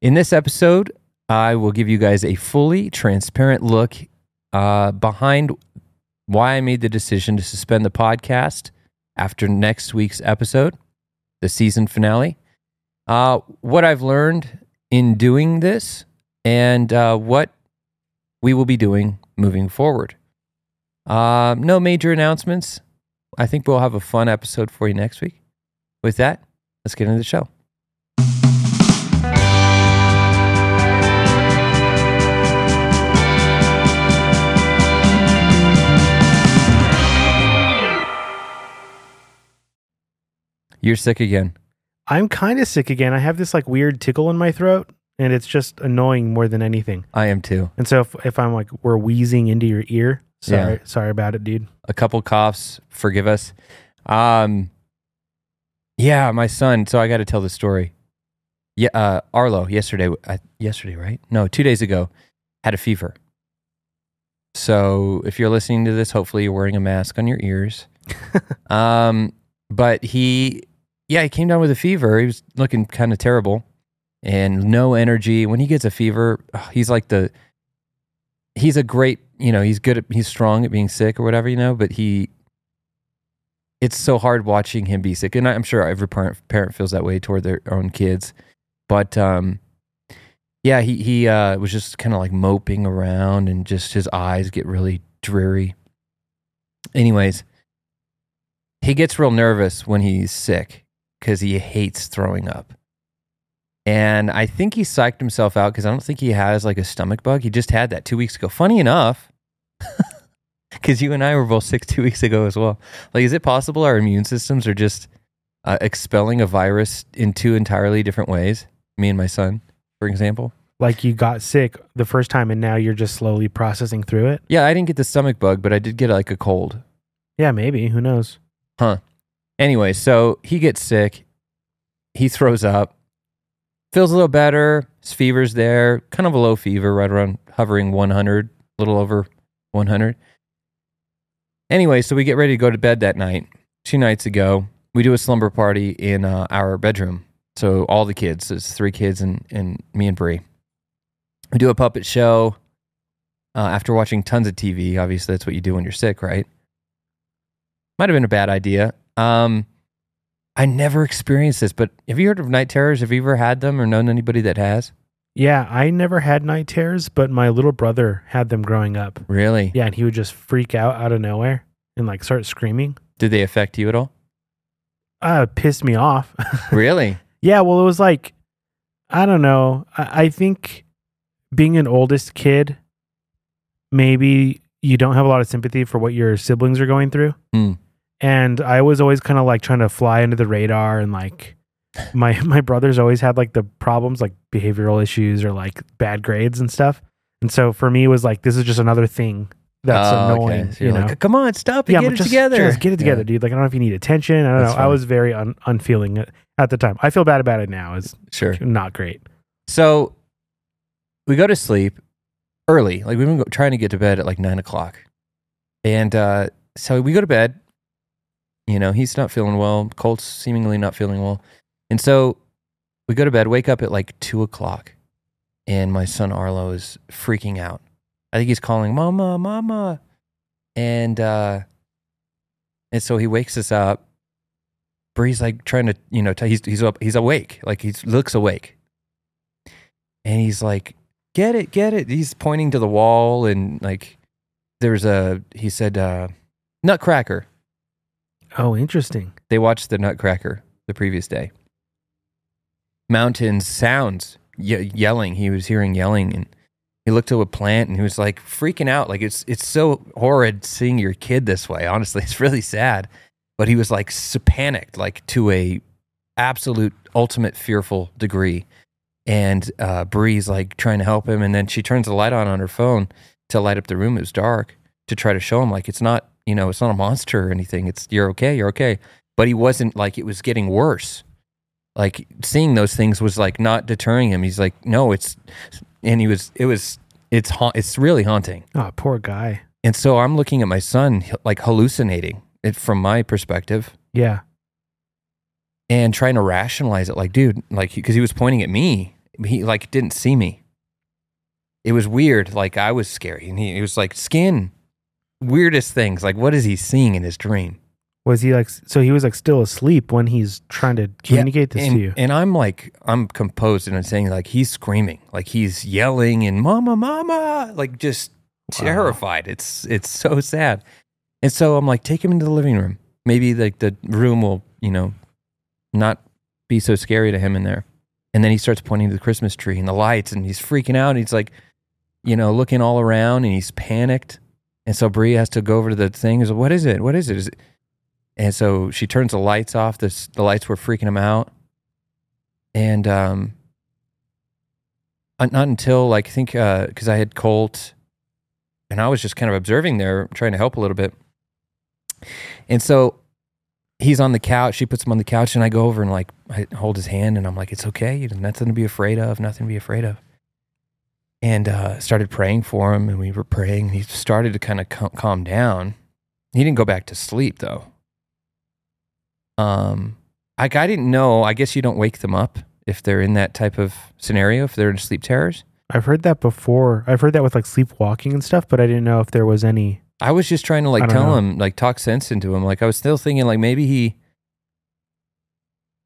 In this episode, I will give you guys a fully transparent look uh, behind why I made the decision to suspend the podcast after next week's episode, the season finale, uh, what I've learned in doing this, and uh, what we will be doing moving forward. Uh, no major announcements. I think we'll have a fun episode for you next week. With that, let's get into the show. You're sick again. I'm kind of sick again. I have this like weird tickle in my throat, and it's just annoying more than anything. I am too. And so if, if I'm like we're wheezing into your ear, sorry, Yeah. sorry about it, dude. a couple coughs. Forgive us. Um, yeah, my son. So I got to tell the story. Yeah, uh, Arlo yesterday. Uh, yesterday, right? No, two days ago, had a fever. So if you're listening to this, hopefully you're wearing a mask on your ears. um, but he, yeah, he came down with a fever. He was looking kind of terrible and no energy. When he gets a fever, he's like the. He's a great, you know, he's good at, he's strong at being sick or whatever, you know, but he, it's so hard watching him be sick. And I'm sure every parent, parent feels that way toward their own kids. But, um, yeah, he, he, uh, was just kind of like moping around and just his eyes get really dreary. Anyways, he gets real nervous when he's sick because he hates throwing up. And I think he psyched himself out because I don't think he has like a stomach bug. He just had that two weeks ago. Funny enough, because you and I were both sick two weeks ago as well. Like, is it possible our immune systems are just uh, expelling a virus in two entirely different ways? Me and my son, for example. Like you got sick the first time, and now you're just slowly processing through it. Yeah, I didn't get the stomach bug, but I did get like a cold. Yeah, maybe. Who knows? Huh. Anyway, so he gets sick. He throws up. Feels a little better. His fever's there. Kind of a low fever, right around hovering 100, a little over 100. Anyway, so we get ready to go to bed that night. Two nights ago, we do a slumber party in uh, our bedroom. So all the kids, it's three kids and, and me and Bree. We do a puppet show uh, after watching tons of TV. Obviously, that's what you do when you're sick, right? Might have been a bad idea. Um, I never experienced this, but have you heard of night terrors? Have you ever had them or known anybody that has? Yeah, I never had night terrors, but my little brother had them growing up. Really? Yeah, and he would just freak out out of nowhere and like start screaming. Did they affect you at all? Uh, pissed me off. Really? Yeah, well, it was like, I don't know. I, I think being an oldest kid, maybe you don't have a lot of sympathy for what your siblings are going through. Hmm. And I was always kind of like trying to fly under the radar and like my my brothers always had like the problems like behavioral issues or like bad grades and stuff. And so for me it was like this is just another thing that's Oh, annoying, okay. So you know. like, come on, stop it, yeah, get it just, together. Just get it together, Yeah. dude. Like I don't know if you need attention. I don't That's know. I was very un- unfeeling at, at the time. I feel bad about it now. It's Sure. not great. So we go to sleep early. Like we've been trying to get to bed at like nine o'clock. And uh, so we go to bed. You know, he's not feeling well. Colt's seemingly not feeling well. And so we go to bed, wake up at like two o'clock. And my son Arlo is freaking out. I think he's calling, Mama, Mama. And uh, and so he wakes us up. Bree's like trying to, you know, t- he's he's up, he's awake, like he looks awake, and he's like, "Get it, get it." He's pointing to the wall, and like, there's a he said, uh, "Nutcracker." Oh, interesting. They watched the Nutcracker the previous day. Mountains sounds ye- yelling. He was hearing yelling, and he looked to a plant, and he was like freaking out. Like it's it's so horrid seeing your kid this way. Honestly, it's really sad. But he was like so panicked, like to a absolute ultimate fearful degree. And uh, Bree's like trying to help him, and then she turns the light on on her phone to light up the room. It was dark to try to show him like it's not you know it's not a monster or anything. It's you're okay, you're okay. But he wasn't like it was getting worse like seeing those things was like not deterring him. He's like, no, it's, and he was, it was, it's, ha- it's really haunting. Oh, poor guy. And so I'm looking at my son like hallucinating it from my perspective Yeah. and trying to rationalize it. Like, dude, like, because he was pointing at me he like didn't see me. It was weird. Like I was scary, and he it was like skin, weirdest things. Like what is he seeing in his dream? Was he like so he was like still asleep when he's trying to communicate this and, to you? And I'm like, I'm composed and I'm saying like he's screaming, like he's yelling and mama, mama, like just Wow. terrified. It's it's so sad. And so I'm like, take him into the living room. Maybe like the room will, you know, not be so scary to him in there. And then he starts pointing to the Christmas tree and the lights and he's freaking out. And he's like, you know, looking all around and he's panicked. And so Bree has to go over to the thing. Like, what is it? What is it? Is it? And so she turns the lights off. The, lights were freaking him out. And um, uh, not until like I think because I had Colt, and I was just kind of observing there, trying to help a little bit. And so he's on the couch. She puts him on the couch, and I go over and like I hold his hand, and I'm like, "It's okay. You nothing to be afraid of. Nothing to be afraid of." And uh, started praying for him, and we were praying. And he started to kind of cal- calm down. He didn't go back to sleep though. Um, like I didn't know. I guess you don't wake them up if they're in that type of scenario. If they're in sleep terrors. I've heard that before. I've heard that with like sleepwalking and stuff, but I didn't know if there was any. I was just trying to like tell know. him, like talk sense into him. Like I was still thinking, like maybe he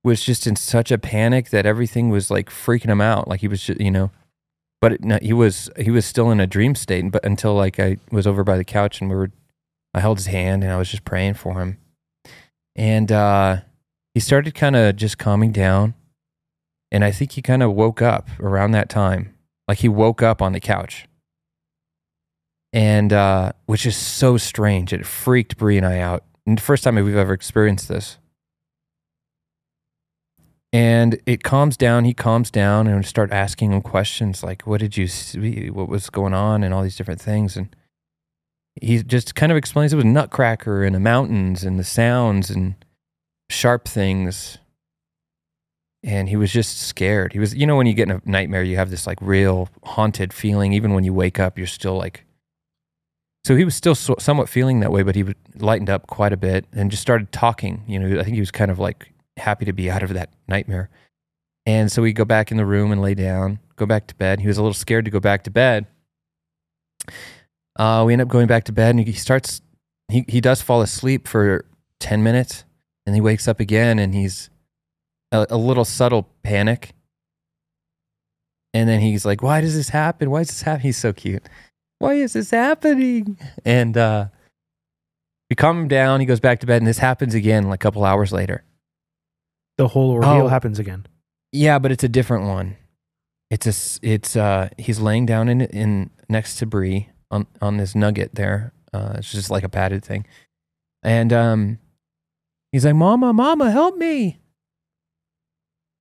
was just in such a panic that everything was like freaking him out. Like he was, just, you know, but it, no, he was he was still in a dream state. But until like I was over by the couch and we were, I held his hand and I was just praying for him, and uh, he started kind of just calming down, and I think he kind of woke up around that time. Like he woke up on the couch and uh, which is so strange. It freaked Bree and I out. And the first time we've ever experienced this. And it calms down. He calms down, and we start asking him questions like, "What did you see? What was going on?" and all these different things. And he just kind of explains it was Nutcracker and the mountains and the sounds and sharp things. And he was just scared. He was, you know, when you get in a nightmare, you have this like real haunted feeling. Even when you wake up, you're still like so he was still so, somewhat feeling that way, but he lightened up quite a bit and just started talking. You know, I think he was kind of like happy to be out of that nightmare. And so we go back in the room and lay down, go back to bed. He was a little scared to go back to bed. Uh, we end up going back to bed, and he starts. He he does fall asleep for ten minutes, and he wakes up again, and he's a, a little subtle panic. And then he's like, "Why does this happen? Why is this happening? He's so cute why is this happening? And uh, we calm him down. He goes back to bed, and this happens again a couple hours later. The whole ordeal Oh. happens again. Yeah, but it's a different one. It's a it's uh he's laying down in in next to Bree on on this nugget there. Uh, it's just like a padded thing, and um, he's like, "Mama, Mama, help me!"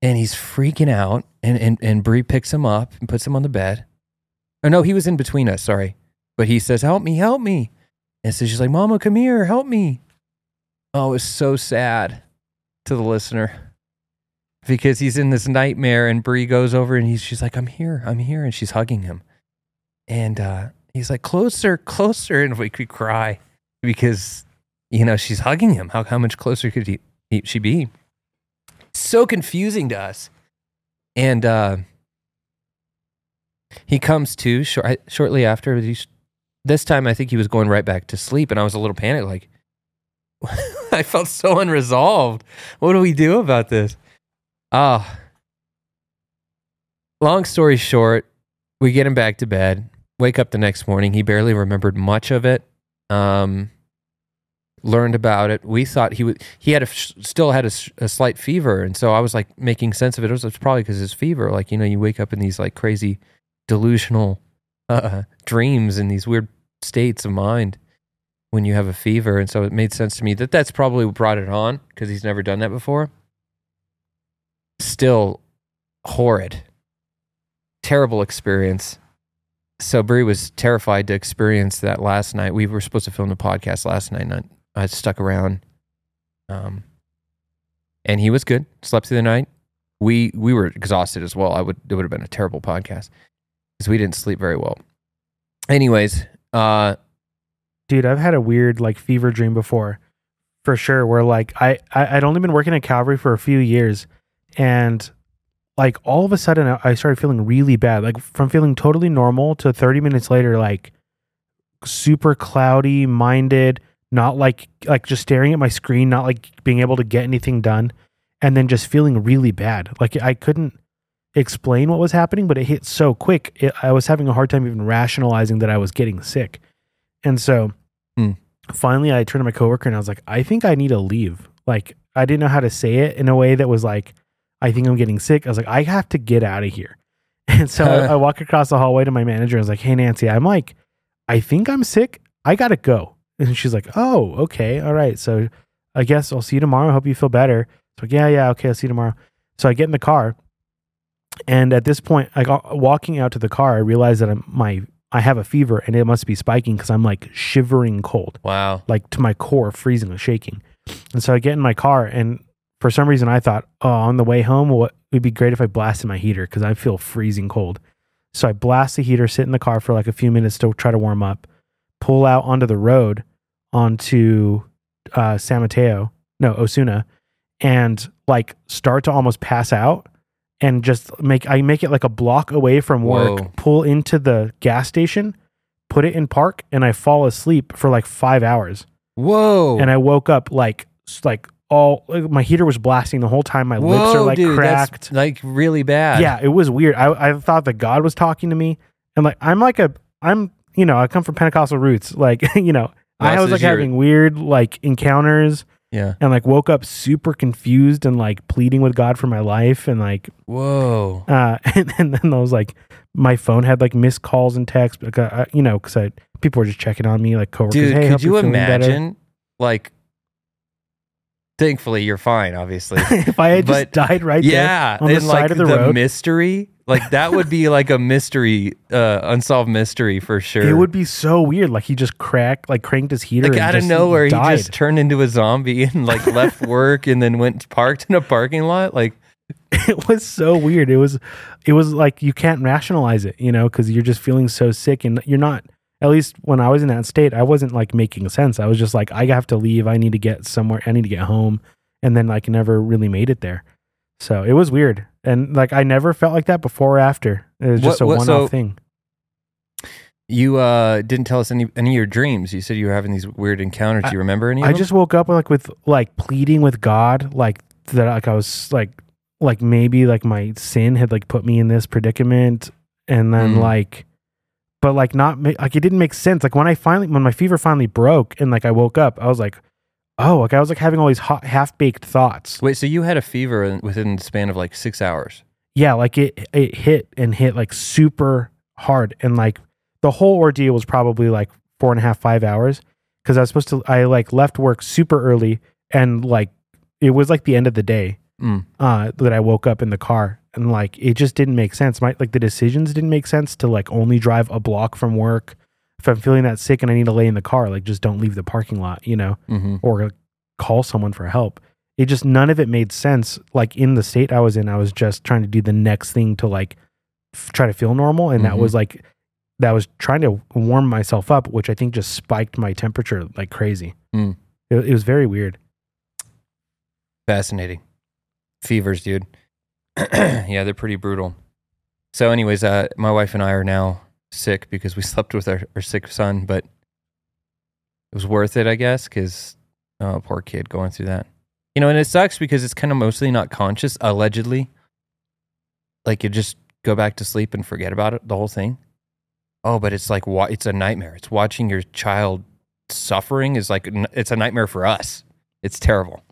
And he's freaking out, and and and Bree picks him up and puts him on the bed. Oh no, he was in between us. Sorry, but he says, "Help me, help me!" And so she's like, "Mama, come here, help me!" Oh, it was so sad to the listener because he's in this nightmare and Bree goes over and he's she's like, I'm here, I'm here, and she's hugging him. And uh, he's like, closer, closer, and we could cry because you know she's hugging him. How how much closer could he, he she be? So confusing to us. And uh, he comes to short, shortly after. This time, I think he was going right back to sleep, and I was a little panicked. Like, I felt so unresolved. What do we do about this? Ah. long story short, we get him back to bed. Wake up the next morning. He barely remembered much of it. Um, learned about it. We thought he would. He had a, still had a slight fever, and so I was like making sense of it. It was, it's probably because his fever. Like you know, you wake up in these like crazy delusional uh, dreams and these weird states of mind when you have a fever, and so it made sense to me that that's probably what brought it on because he's never done that before still horrid, terrible experience. So Bree was terrified to experience that last night. We were supposed to film the podcast last night, and I, I stuck around. Um, and he was good. Slept through the night. We we were exhausted as well. I would it would have been a terrible podcast because we didn't sleep very well. Anyways, uh, Dude, I've had a weird like fever dream before, for sure. Where like I, I I'd only been working at Calvary for a few years, and like all of a sudden I- started feeling really bad. Like from feeling totally normal to 30 minutes later, like super cloudy minded, not like like just staring at my screen, not like being able to get anything done, and then just feeling really bad. Like I couldn't explain what was happening, but it hit so quick. It, I was having a hard time even rationalizing that I was getting sick. And so Hmm. finally I turned to my coworker and I was like, I think I need to leave. Like I didn't know how to say it in a way that was like, I think I'm getting sick. I was like, I have to get out of here. And so I, I walk across the hallway to my manager. I was like, Hey Nancy, I'm like, I think I'm sick. I gotta go. And she's like, Oh, okay, all right. So I guess I'll see you tomorrow. I hope you feel better. So yeah, yeah, okay, I'll see you tomorrow. So I get in the car, and at this point, I got uh, walking out to the car. I realized that I'm, my I have a fever, and it must be spiking because I'm like shivering cold, Wow. like to my core, freezing and shaking. And so I get in my car, and for some reason, I thought, oh, on the way home, what would be great if I blasted my heater because I feel freezing cold. So I blast the heater, sit in the car for like a few minutes to try to warm up, pull out onto the road onto uh, San Mateo, no, Osuna, and like start to almost pass out and just make I make it like a block away from work, Whoa. pull into the gas station, put it in park, and I fall asleep for like five hours. Whoa. And I woke up like like all like, my heater was blasting the whole time. My lips are like dude, cracked. Like really bad. Yeah, it was weird. I I thought that God was talking to me, and like I'm like a I'm you know I come from Pentecostal roots. Like you know I was like having weird like encounters, Yeah. and like woke up super confused and like pleading with God for my life, and like Whoa. uh and, and then I was like my phone had like missed calls and texts, like, uh, you know, because I people were just checking on me, like coworkers. Dude, hey, could you you're better." imagine? Like, thankfully, you're fine, obviously. if I had just died right there? on the side like of the road. mystery, like that would be like a mystery, uh, unsolved mystery for sure. It would be so weird. Like he just cracked, like cranked his heater. like out of nowhere, died. he just turned into a zombie and like left work and then went parked in a parking lot. Like, it was so weird. It was, it was like you can't rationalize it, you know, because you're just feeling so sick and you're not. At least when I was in that state, I wasn't like making sense. I was just like, I have to leave. I need to get somewhere. I need to get home, and then like never really made it there. So it was weird, and like I never felt like that before or after. It was just What- a what- one-off so- thing. you uh, didn't tell us any any of your dreams. You said you were having these weird encounters. Do you remember any of I just woke up like with like pleading with God, like that. Like I was like, like maybe like my sin had like put me in this predicament, and then Mm. like, but like not like it didn't make sense. Like when I finally, when my fever finally broke, and like I woke up, I was like, oh, like I was like having all these hot, half baked thoughts. Wait, so you had a fever in- within the span of like six hours? Yeah, like it it hit and hit like super hard, and like the whole ordeal was probably like four and a half, five hours because I was supposed to. I like left work super early, and like it was like the end of the day Mm. uh, that I woke up in the car, and like it just didn't make sense. My like the decisions didn't make sense to like only drive a block from work. If I'm feeling that sick and I need to lay in the car, like just don't leave the parking lot, you know, hmm or call someone for help. It just none of it made sense. Like in the state I was in, I was just trying to do the next thing to like f- try to feel normal, and that Mhm. was like that was trying to warm myself up, which I think just spiked my temperature like crazy. Mm. It, it was very weird. Fascinating. Fevers, dude. yeah, they're pretty brutal. So, anyways, uh, my wife and I are now sick because we slept with our, our sick son, but it was worth it, I guess, because oh, poor kid going through that. You know, and it sucks because it's kind of mostly not conscious, allegedly. Like you just go back to sleep and forget about it, the whole thing. Oh, but it's like it's a nightmare. It's watching your child suffering is like it's a nightmare for us. It's terrible.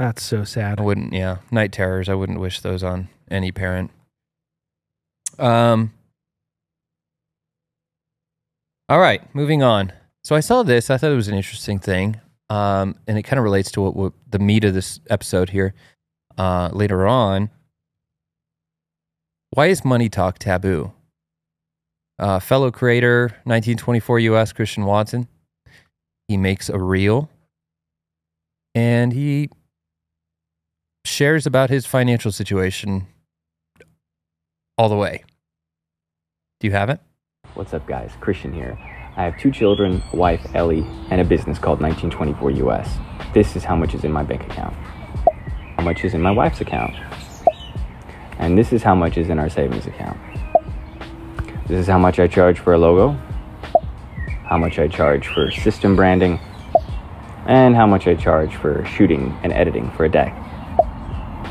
That's so sad. I wouldn't, yeah. Night terrors, I wouldn't wish those on any parent. Um All right, moving on. So I saw this, I thought it was an interesting thing. Um and it kind of relates to what, what the meat of this episode here uh later on. Why is money talk taboo? Uh, fellow creator, 1924 US, Christian Watson. He makes a reel and he shares about his financial situation all the way. Do you have it? What's up, guys? Christian here. I have two children, a wife, Ellie, and a business called 1924 US. This is how much is in my bank account. How much is in my wife's account? And this is how much is in our savings account. This is how much I charge for a logo, how much I charge for system branding, and how much I charge for shooting and editing for a day.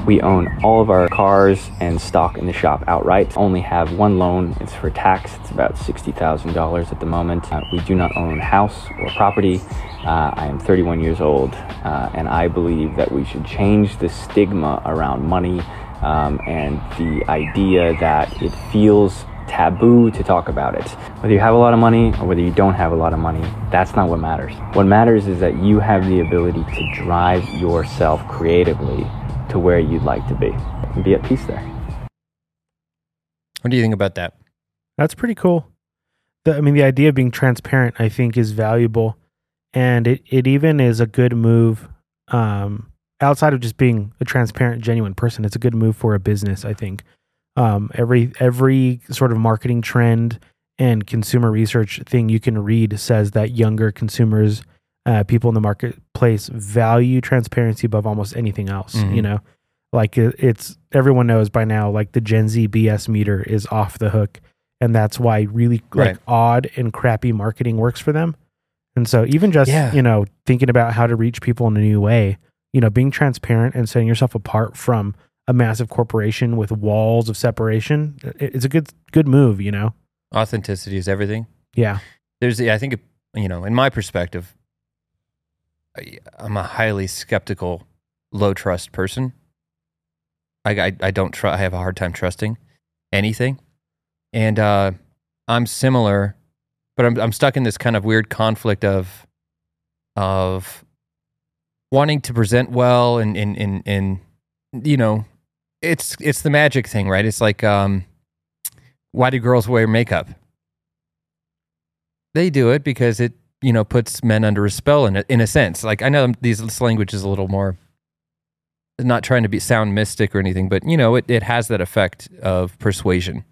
We own all of our cars and stock in the shop outright. Only have one loan. It's for tax. It's about $60,000 at the moment. Uh, we do not own house or property. Uh, I am 31 years old, uh, and I believe that we should change the stigma around money um, and the idea that it feels taboo to talk about it. Whether you have a lot of money or whether you don't have a lot of money, that's not what matters. What matters is that you have the ability to drive yourself creatively to where you'd like to be and be at peace there. What do you think about that? That's pretty cool. The, I mean, the idea of being transparent, I think, is valuable, and it it even is a good move. Um, outside of just being a transparent, genuine person, it's a good move for a business. I think. Um, every every sort of marketing trend and consumer research thing you can read says that younger consumers, uh, people in the marketplace, value transparency above almost anything else. Mhm. You know, like it, it's everyone knows by now, like the Gen Z BS meter is off the hook, and that's why really like odd and crappy marketing works for them. And so, even just Yeah. you know thinking about how to reach people in a new way, you know, being transparent and setting yourself apart from a massive corporation with walls of separation, it- it's a good good move. You know, Authenticity is everything. yeah, There's, I think, you know, in my perspective, I'm a highly skeptical, low trust person. I, I, I don't try. I have a hard time trusting anything, and uh, I'm similar, but I'm I'm stuck in this kind of weird conflict of of wanting to present well and and and, and you know, it's it's the magic thing, right? It's like um, why do girls wear makeup? They do it because it, you know, puts men under a spell in a, in a sense. Like I know these this language is a little more not trying to be sound mystic or anything, but you know, it, it has that effect of persuasion.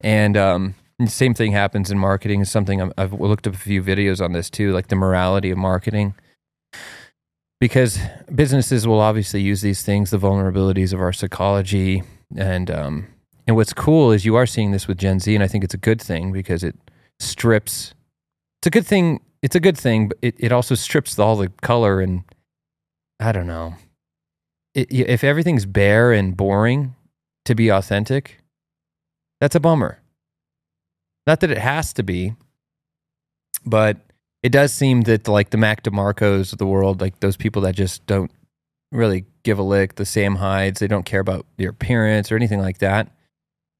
And um same thing happens in marketing is something I'm, I've looked up a few videos on this too, like the morality of marketing. Because businesses will obviously use these things, the vulnerabilities of our psychology, and um, and what's cool is you are seeing this with Gen Z, and I think it's a good thing because it strips. It's a good thing. It's a good thing, but it, it also strips all the color and I don't know. It, if everything's bare and boring to be authentic, that's a bummer. Not that it has to be, but it does seem that like the Mac DeMarcos of the world, like those people that just don't really give a lick, the Sam Hydes, they don't care about your appearance or anything like that.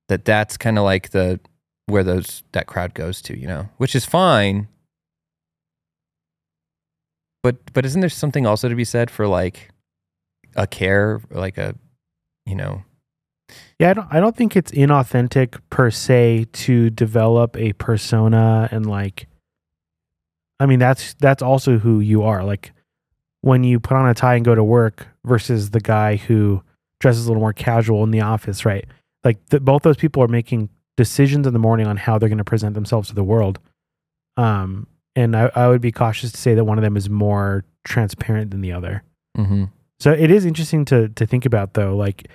That that's kind of like the where those that crowd goes to, you know, which is fine. But but isn't there something also to be said for like a care, like a you know, yeah. I don't I don't think it's inauthentic per se to develop a persona and like. I mean that's that's also who you are. Like when you put on a tie and go to work versus the guy who dresses a little more casual in the office, right? Like th- both those people are making decisions in the morning on how they're going to present themselves to the world. Um, and I, I would be cautious to say that one of them is more transparent than the other. mm-hmm. So it is interesting to to think about though, like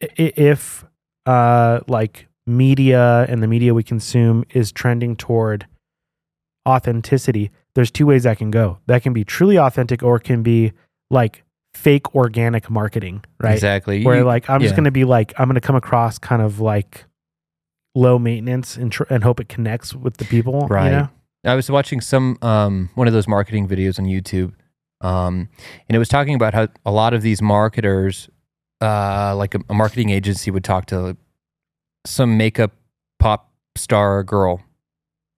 if uh like media and the media we consume is trending toward authenticity, there's two ways that can go. That can be truly authentic or it can be like fake organic marketing, right? exactly. Where like I'm just going to be like I'm going to come across kind of like low maintenance and tr- and hope it connects with the people, Right. You know? I was watching some um, one of those marketing videos on YouTube, um, and it was talking about how a lot of these marketers, uh, like a, a marketing agency, would talk to some makeup pop star girl,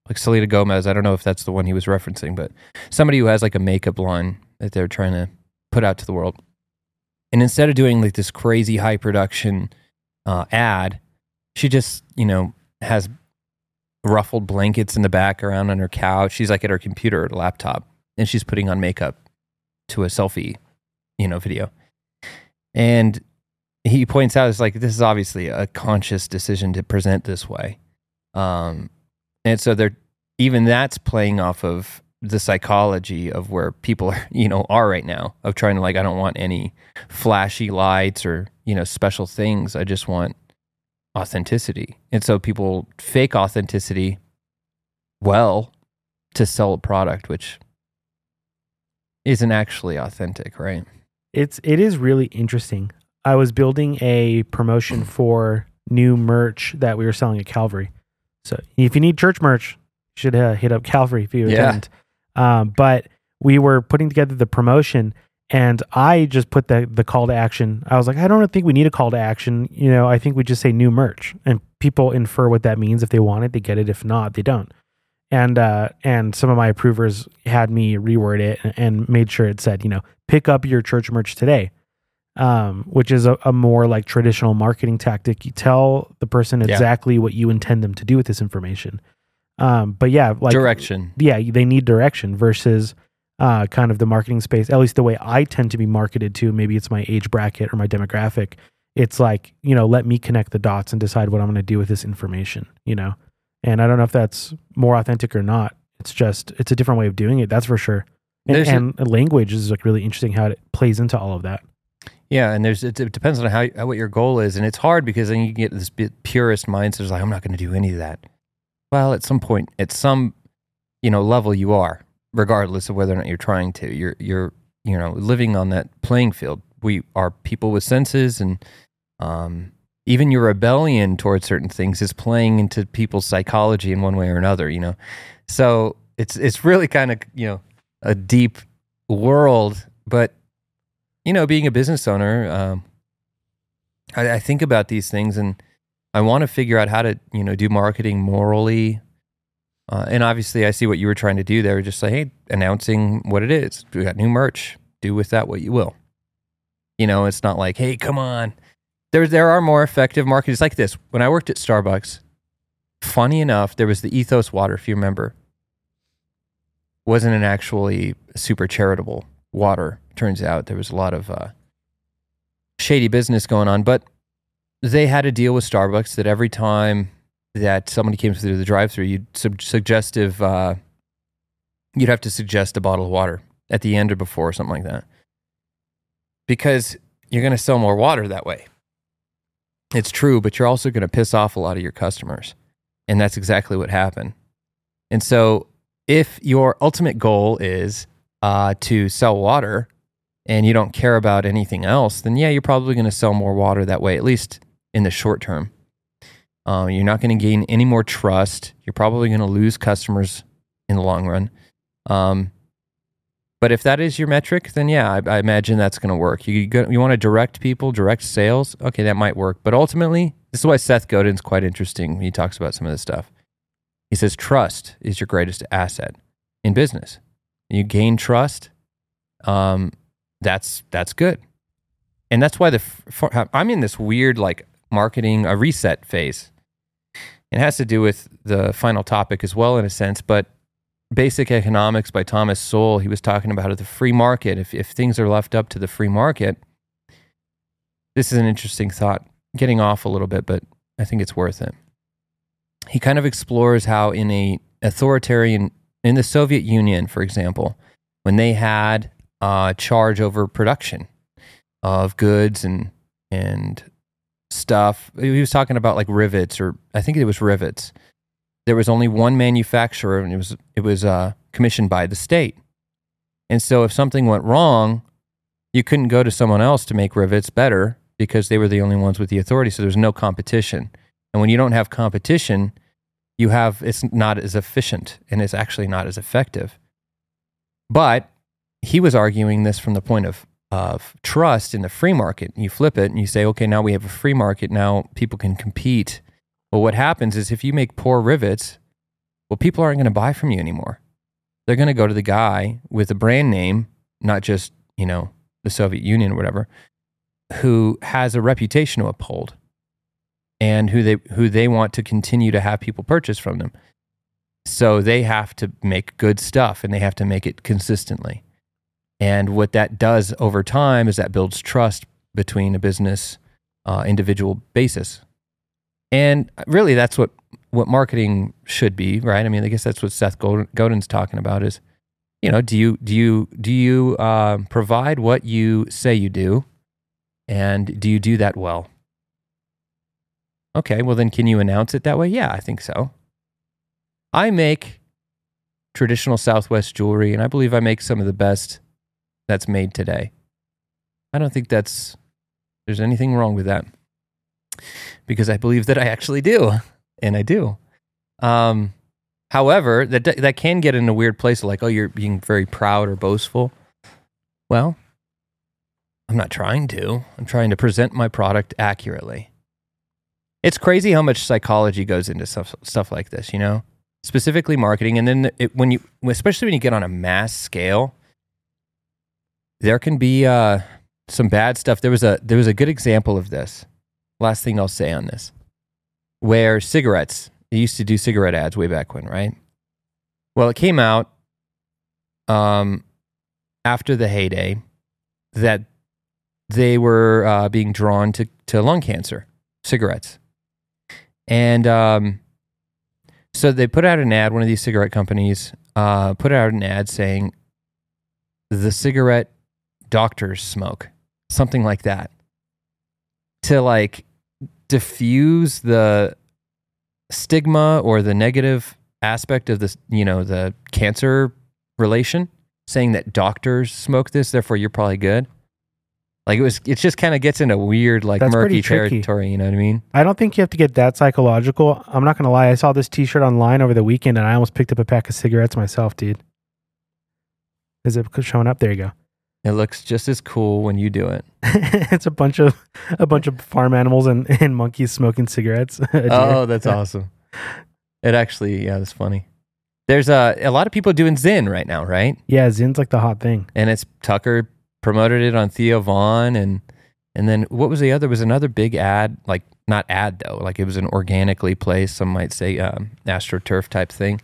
like Selena Gomez. I don't know if that's the one he was referencing, but somebody who has like a makeup line that they're trying to put out to the world. And instead of doing like this crazy high production uh, ad, she just you know has ruffled blankets in the background on her couch. She's like at her computer laptop, and she's putting on makeup to a selfie, you know, video. And he points out, it's like this is obviously a conscious decision to present this way. Um, and so they're even that's playing off of the psychology of where people are, you know, are right now of trying to like, I don't want any flashy lights or, you know, special things. I just want authenticity. And so people fake authenticity well to sell a product which isn't actually authentic, right? It's it is really interesting. I was building a promotion for new merch that we were selling at Calvary. So if you need church merch, you should uh, hit up Calvary if you Yeah. attend. Um, but we were putting together the promotion, and I just put the the call to action. I was like, I don't think we need a call to action. You know, I think we just say new merch, and people infer what that means. If they want it, they get it. If not, they don't. And uh, and some of my approvers had me reword it and, and made sure it said, you know, pick up your church merch today um, which is a, a more like traditional marketing tactic. You tell the person Yeah. exactly what you intend them to do with this information. Um, but yeah, like Direction. yeah, they need direction versus uh, kind of the marketing space. At least the way I tend to be marketed to. Maybe it's my age bracket or my demographic. It's like you know, let me connect the dots and decide what I'm going to do with this information. You know, and I don't know if that's more authentic or not. It's just it's a different way of doing it. That's for sure. And, a- and language is like really interesting how it plays into all of that. Yeah, and there's it, it depends on how, what your goal is, and it's hard because then you get this purist mindset. Like I'm not going to do any of that. Well, at some point, at some you know level, you are, regardless of whether or not you're trying to. You're you're you know living on that playing field. We are people with senses, and um, even your rebellion towards certain things is playing into people's psychology in one way or another. You know, so it's it's really kind of you know a deep world, but you know, being a business owner, um, I, I think about these things and I want to figure out how to, you know, do marketing morally. Uh, and obviously, I see what you were trying to do there. Just say, hey, announcing what it is. We got new merch. Do with that what you will. You know, it's not like, hey, come on. There, there are more effective marketers like this. When I worked at Starbucks, funny enough, there was the Ethos water, if you remember. Wasn't an actually super charitable water. Turns out there was a lot of uh, shady business going on, but they had a deal with Starbucks that every time that somebody came through the drive-through, you'd sub- suggestive, uh, you'd have to suggest a bottle of water at the end or before or something like that, because you're going to sell more water that way. It's true, but you're also going to piss off a lot of your customers, and that's exactly what happened. And so, if your ultimate goal is uh, to sell water and you don't care about anything else, then yeah, you're probably going to sell more water that way, at least in the short term. Uh, you're not going to gain any more trust. You're probably going to lose customers in the long run. Um, but if that is your metric, then yeah, I, I imagine that's going to work. You you want to direct people, direct sales. Okay, that might work. But ultimately, this is why Seth Godin's quite interesting. He talks about some of this stuff. He says trust is your greatest asset in business. You gain trust, um, that's that's good, and that's why the I'm in this weird like marketing a reset phase. It has to do with the final topic as well, in a sense, but Basic Economics by Thomas Sowell, he was talking about the free market. If, if things are left up to the free market, this is an interesting thought, getting off a little bit, but I think it's worth it. He kind of explores how in a authoritarian, in the Soviet Union, for example, when they had uh, charge over production of goods and and stuff, he was talking about like rivets, or I think it was rivets there was only one manufacturer and it was it was uh, commissioned by the state. And so if something went wrong, you couldn't go to someone else to make rivets better because they were the only ones with the authority. So there's no competition. And when you don't have competition, you have it's not as efficient and it's actually not as effective. But he was arguing this from the point of of trust in the free market. You flip it and you say, okay, now we have a free market. Now people can compete well, what happens is if you make poor rivets, well, people aren't going to buy from you anymore. They're going to go to the guy with a brand name, not just, you know, the Soviet Union or whatever, who has a reputation to uphold and who they, who they want to continue to have people purchase from them. So they have to make good stuff and they have to make it consistently. And what that does over time is that builds trust between a business uh, individual basis. And really, that's what what marketing should be, right? I mean, I guess that's what Seth Godin's talking about. Is you know, do you do you do you uh, provide what you say you do, and do you do that well? Okay, well then can you announce it that way? Yeah, I think so. I make traditional Southwest jewelry, and I believe I make some of the best that's made today. I don't think that's there's anything wrong with that because I believe that I actually do, and I do. Um, however, that that can get in a weird place, like oh, you're being very proud or boastful. Well, I'm not trying to. I'm trying to present my product accurately. It's crazy how much psychology goes into stuff stuff like this, you know, specifically marketing, and then it, when you, especially when you get on a mass scale, there can be uh, some bad stuff. There was a there was a good example of this. Last thing I'll say on this, where cigarettes, they used to do cigarette ads way back when, right? Well, it came out um, after the heyday that they were uh, being drawn to, to lung cancer, cigarettes. And um, so they put out an ad, one of these cigarette companies uh, put out an ad saying, the cigarette doctors smoke, something like that, to like diffuse the stigma or the negative aspect of this, you know, the cancer relation, saying that doctors smoke this, therefore you're probably good. Like it was, it just kind of gets into weird, like That's murky territory. You know what I mean? I don't think you have to get that psychological. I'm not gonna lie. I saw this T-shirt online over the weekend, and I almost picked up a pack of cigarettes myself, dude. Is it showing up? There you go. It looks just as cool when you do it. it's a bunch of a bunch of farm animals and, and monkeys smoking cigarettes. Oh, that's awesome. It actually, yeah, that's funny. There's a a lot of people doing Zyn right now, right? Yeah, Zyn's like the hot thing. And it's Tucker promoted it on Theo Von, and and then what was the other? Was another big ad, like not ad though, like it was an organically placed, some might say, um, astroturf type thing.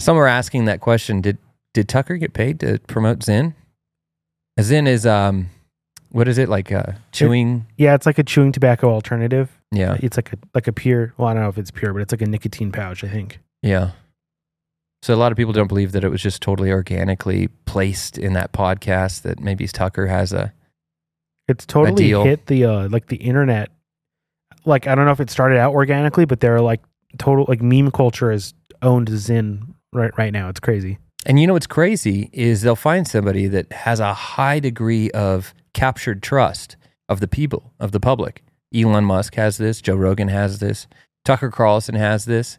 Some were asking that question: Did did Tucker get paid to promote Zyn? Zyn is um, what is it like? Uh, chewing? Yeah, it's like a chewing tobacco alternative. Yeah, It's like a like a pure. Well, I don't know if it's pure, but it's like a nicotine pouch. I think. Yeah. So a lot of people don't believe that it was just totally organically placed in that podcast. That maybe Tucker has a It's totally deal. hit the uh like the internet. Like I don't know if it started out organically, but they're like total like meme culture is owned Zyn right right now. It's crazy. And you know what's crazy is they'll find somebody that has a high degree of captured trust of the people, of the public. Elon Musk has this, Joe Rogan has this, Tucker Carlson has this.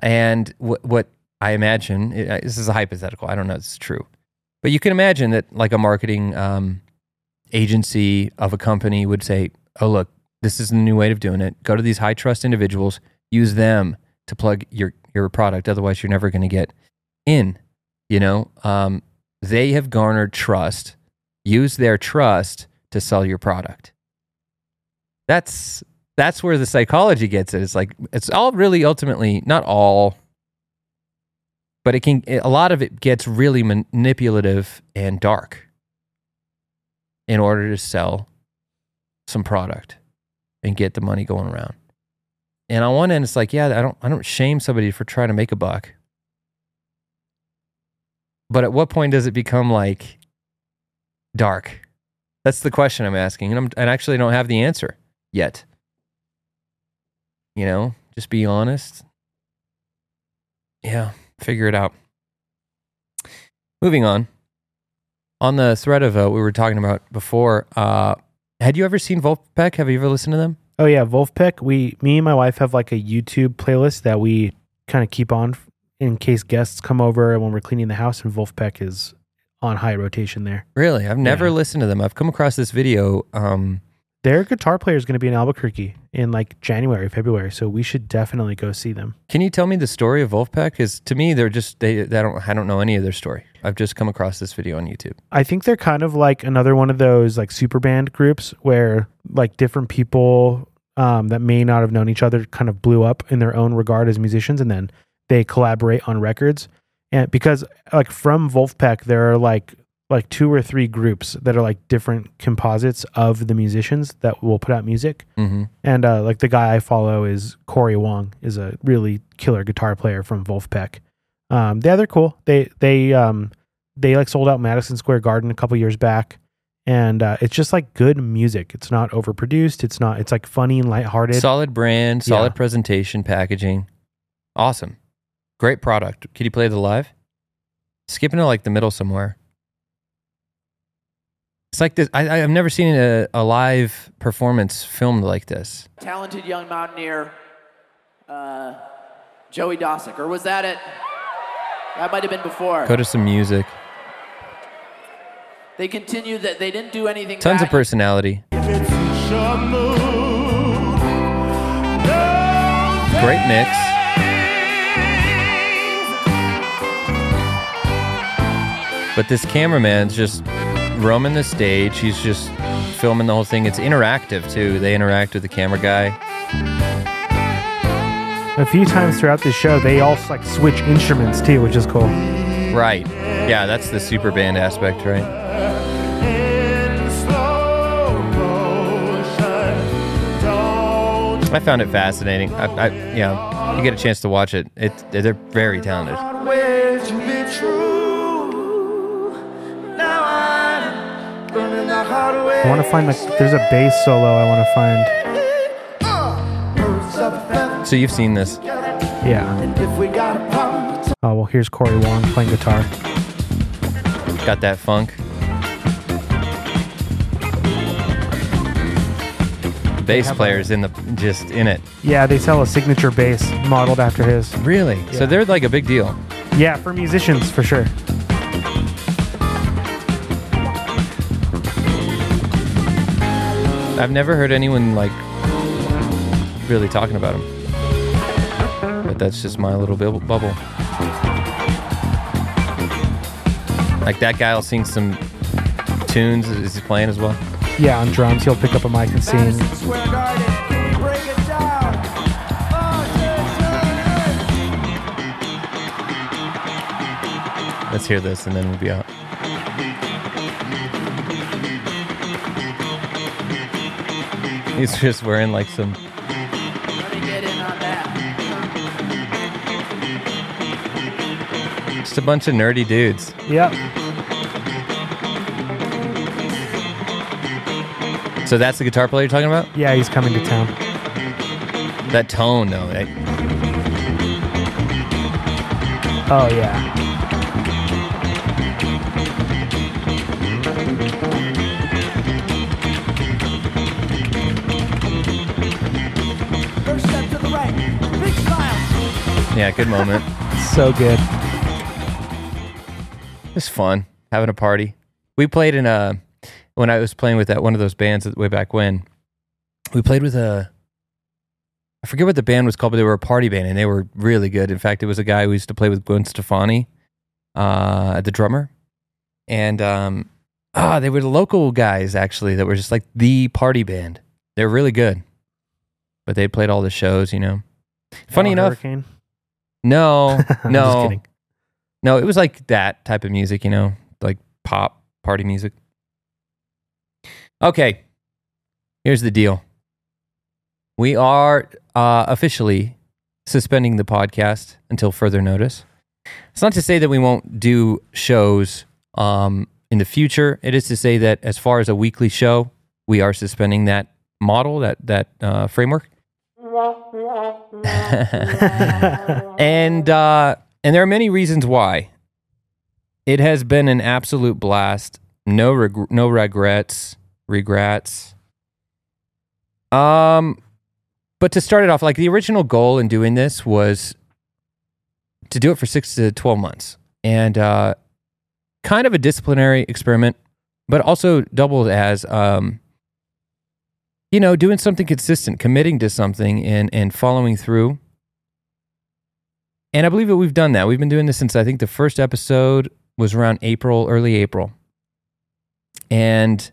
And what, what I imagine, this is a hypothetical, I don't know if it's true, but you can imagine that like a marketing um, agency of a company would say, oh, look, this is a new way of doing it. Go to these high trust individuals, use them to plug your, your product. Otherwise, you're never going to get in you know um, they have garnered trust. Use their trust to sell your product. That's that's where the psychology gets it. It's like it's all really ultimately not all but it can a lot of it gets really manipulative and dark in order to sell some product and get the money going around. And on one end it's like yeah i don't i don't shame somebody for trying to make a buck but at what point does it become like dark? That's the question I'm asking, and I'm and actually don't have the answer yet. You know, just be honest. Yeah, figure it out. Moving on. On the thread of uh, we were talking about before, uh, had you ever seen Vulfpeck? Have you ever listened to them? Oh yeah, Vulfpeck. We, me and my wife have like a YouTube playlist that we kind of keep on in case guests come over and when we're cleaning the house. And Vulfpeck is on high rotation there. Really, I've never Yeah. listened to them. I've come across this video. Um, Their guitar player is going to be in Albuquerque in like January, February. So we should definitely go see them. Can you tell me the story of Vulfpeck? Because to me, they're just they. they don't. I don't know any of their story. I've just come across this video on YouTube. I think they're kind of like another one of those like super band groups where like different people um, that may not have known each other kind of blew up in their own regard as musicians, and then they collaborate on records. And because like from Vulfpeck, there are like like two or three groups that are like different composites of the musicians that will put out music. Mm-hmm. And uh, like the guy I follow is Cory Wong, is a really killer guitar player from Vulfpeck. Um, yeah, they're cool. They they um they like sold out Madison Square Garden a couple years back, and uh, it's just like good music. It's not overproduced. It's not. It's like funny and lighthearted. Solid brand, solid Yeah. presentation, packaging. Awesome. Great product. Could you play the live? Skipping to like the middle somewhere. It's like this. I, I- I've never seen a, a live performance filmed like this. talented young mountaineer, uh, Joey Dosik, or was that it? That might have been before. Go to some music. They continued that they didn't do anything. Tons of personality. Great mix. But this cameraman's just roaming the stage. He's just filming the whole thing. It's interactive too. They interact with the camera guy. A few times throughout the show, they all like switch instruments too, which is cool. Right. Yeah, that's the super band aspect, right? I found it fascinating. I, I, yeah, you get a chance to watch it. It, they're very talented. I want to find like there's a bass solo. I want to find. So you've seen this. Yeah. Oh well, here's Cory Wong playing guitar. Got that funk. The bass have player's in the just in it. Yeah, they sell a signature bass modeled after his. Really? So they're like a big deal. Yeah, for musicians for sure. I've never heard anyone like really talking about him. But that's just my little bub- bubble. Like that guy will sing some tunes as he's playing as well. Yeah, on drums he'll pick up a mic and sing. Let's hear this and then we'll be out. He's just wearing like some Let me get in on that. just a bunch of nerdy dudes. Yep. So that's the guitar player you're talking about? Yeah, he's coming to town. That tone though. that- Oh yeah. Yeah, good moment. So good. It's fun having a party. We played in a when I was playing with that one of those bands way back when. We played with a I forget what the band was called, but they were a party band and they were really good. In fact, it was a guy who used to play with Gwen Stefani, uh, the drummer, and um, ah, they were the local guys actually that were just like the party band. They're really good, but they played all the shows, you know. Funny enough, Hurricane. No, no, no, it was like that type of music, you know, like pop party music. Okay, here's the deal. We are uh, officially suspending the podcast until further notice. It's not to say that we won't do shows um, in the future. It is to say that as far as a weekly show, we are suspending that model, that that uh, framework. And uh, and there are many reasons why. It has been an absolute blast. No reg- no regrets, regrets. Um, but to start it off, like the original goal in doing this was to do it for six to twelve months, and uh, kind of a disciplinary experiment, but also doubled as um, you know, doing something consistent, committing to something, and and following through. And I believe that we've done that. We've been doing this since I think the first episode was around April, early April. And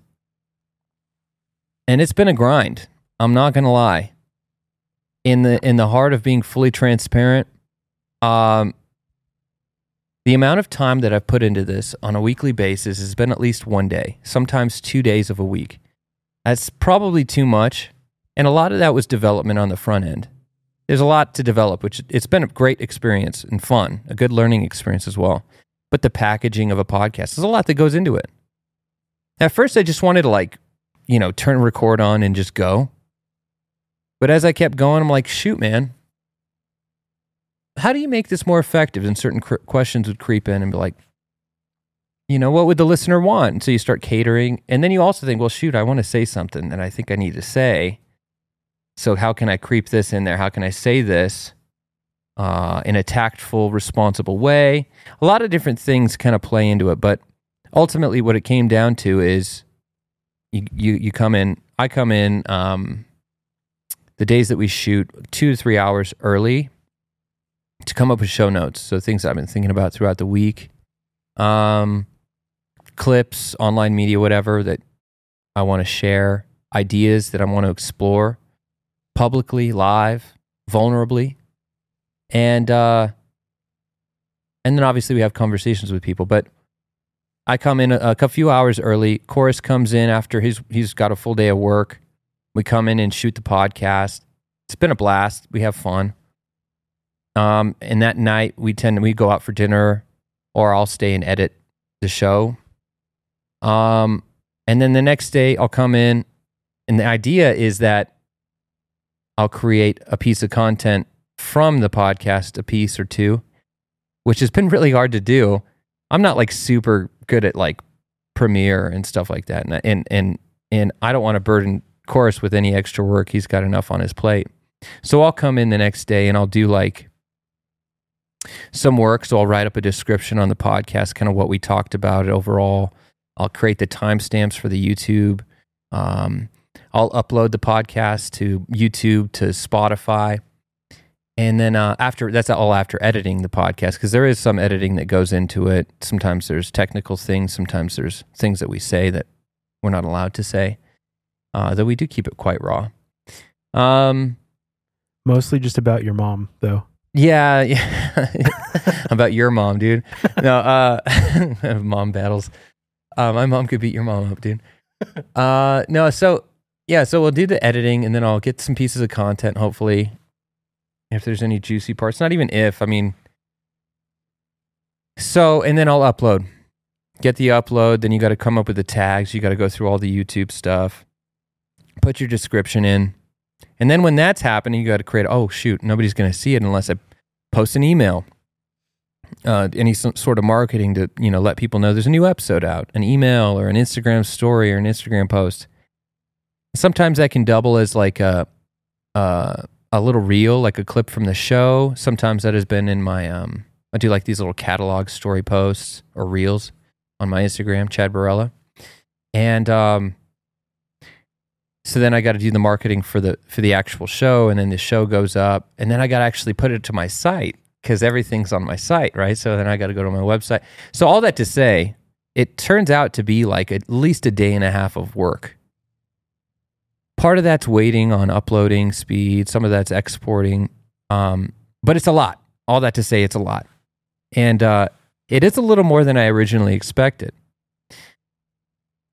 and it's been a grind. I'm not going to lie. In the in the heart of being fully transparent, um the amount of time that I've put into this on a weekly basis has been at least one day, sometimes 2 days of a week. That's probably too much, and a lot of that was development on the front end there's a lot to develop, which it's been a great experience and fun, a good learning experience as well. But the packaging of a podcast, there's a lot that goes into it. At first, I just wanted to like, you know, turn record on and just go. But as I kept going, I'm like, shoot, man. How do you make this more effective? And certain cr- questions would creep in and be like, you know, what would the listener want? So you start catering. And then you also think, well, shoot, I want to say something that I think I need to say. So how can I creep this in there? How can I say this uh, in a tactful, responsible way? A lot of different things kind of play into it. But ultimately, what it came down to is you, you, you come in, I come in um, the days that we shoot two to three hours early to come up with show notes. So things I've been thinking about throughout the week. Um, clips, online media, whatever that I want to share, ideas that I want to explore publicly, live, vulnerably. And uh and then obviously we have conversations with people, but I come in a, a few hours early. Chorus comes in after he's he's got a full day of work. We come in and shoot the podcast. It's been a blast. We have fun. Um, and that night we tend we go out for dinner, or I'll stay and edit the show. Um, and then the next day I'll come in, and the idea is that I'll create a piece of content from the podcast, a piece or two, which has been really hard to do. I'm not like super good at like Premiere and stuff like that, and and and and I don't want to burden Chorus with any extra work. He's got enough on his plate. So I'll come in the next day and I'll do like some work. So I'll write up a description on the podcast, kind of what we talked about overall. I'll create the timestamps for the YouTube. Um, I'll upload the podcast to YouTube, to Spotify. And then uh, after that's all after editing the podcast because there is some editing that goes into it. Sometimes there's technical things. Sometimes there's things that we say that we're not allowed to say. Uh, though we do keep it quite raw. Um, Mostly just about your mom, though. yeah, yeah. about your mom, dude. No, uh, mom battles. Uh, my mom could beat your mom up, dude. Uh, no, so yeah, so we'll do the editing, and then I'll get some pieces of content. Hopefully, if there's any juicy parts, not even if. I mean, so and then I'll upload. Get the upload. Then you got to come up with the tags. You got to go through all the YouTube stuff. Put your description in. And then when that's happening, you got to create, oh, shoot, nobody's to see it unless I post an email. Uh, any sort of marketing to, you know, let people know there's a new episode out, an email or an Instagram story or an Instagram post. Sometimes that can double as like a, a, a little reel, like a clip from the show. Sometimes that has been in my, um, I do like these little catalog story posts or reels on my Instagram, Chad Barella. And, um, so then I got to do the marketing for the for the actual show, and then the show goes up, and then I got to actually put it to my site because everything's on my site, right? So then I got to go to my website. So all that to say, it turns out to be like at least a day and a half of work. Part of that's waiting on uploading speed, some of that's exporting, um, but it's a lot. All that to say, it's a lot, and uh, it is a little more than I originally expected.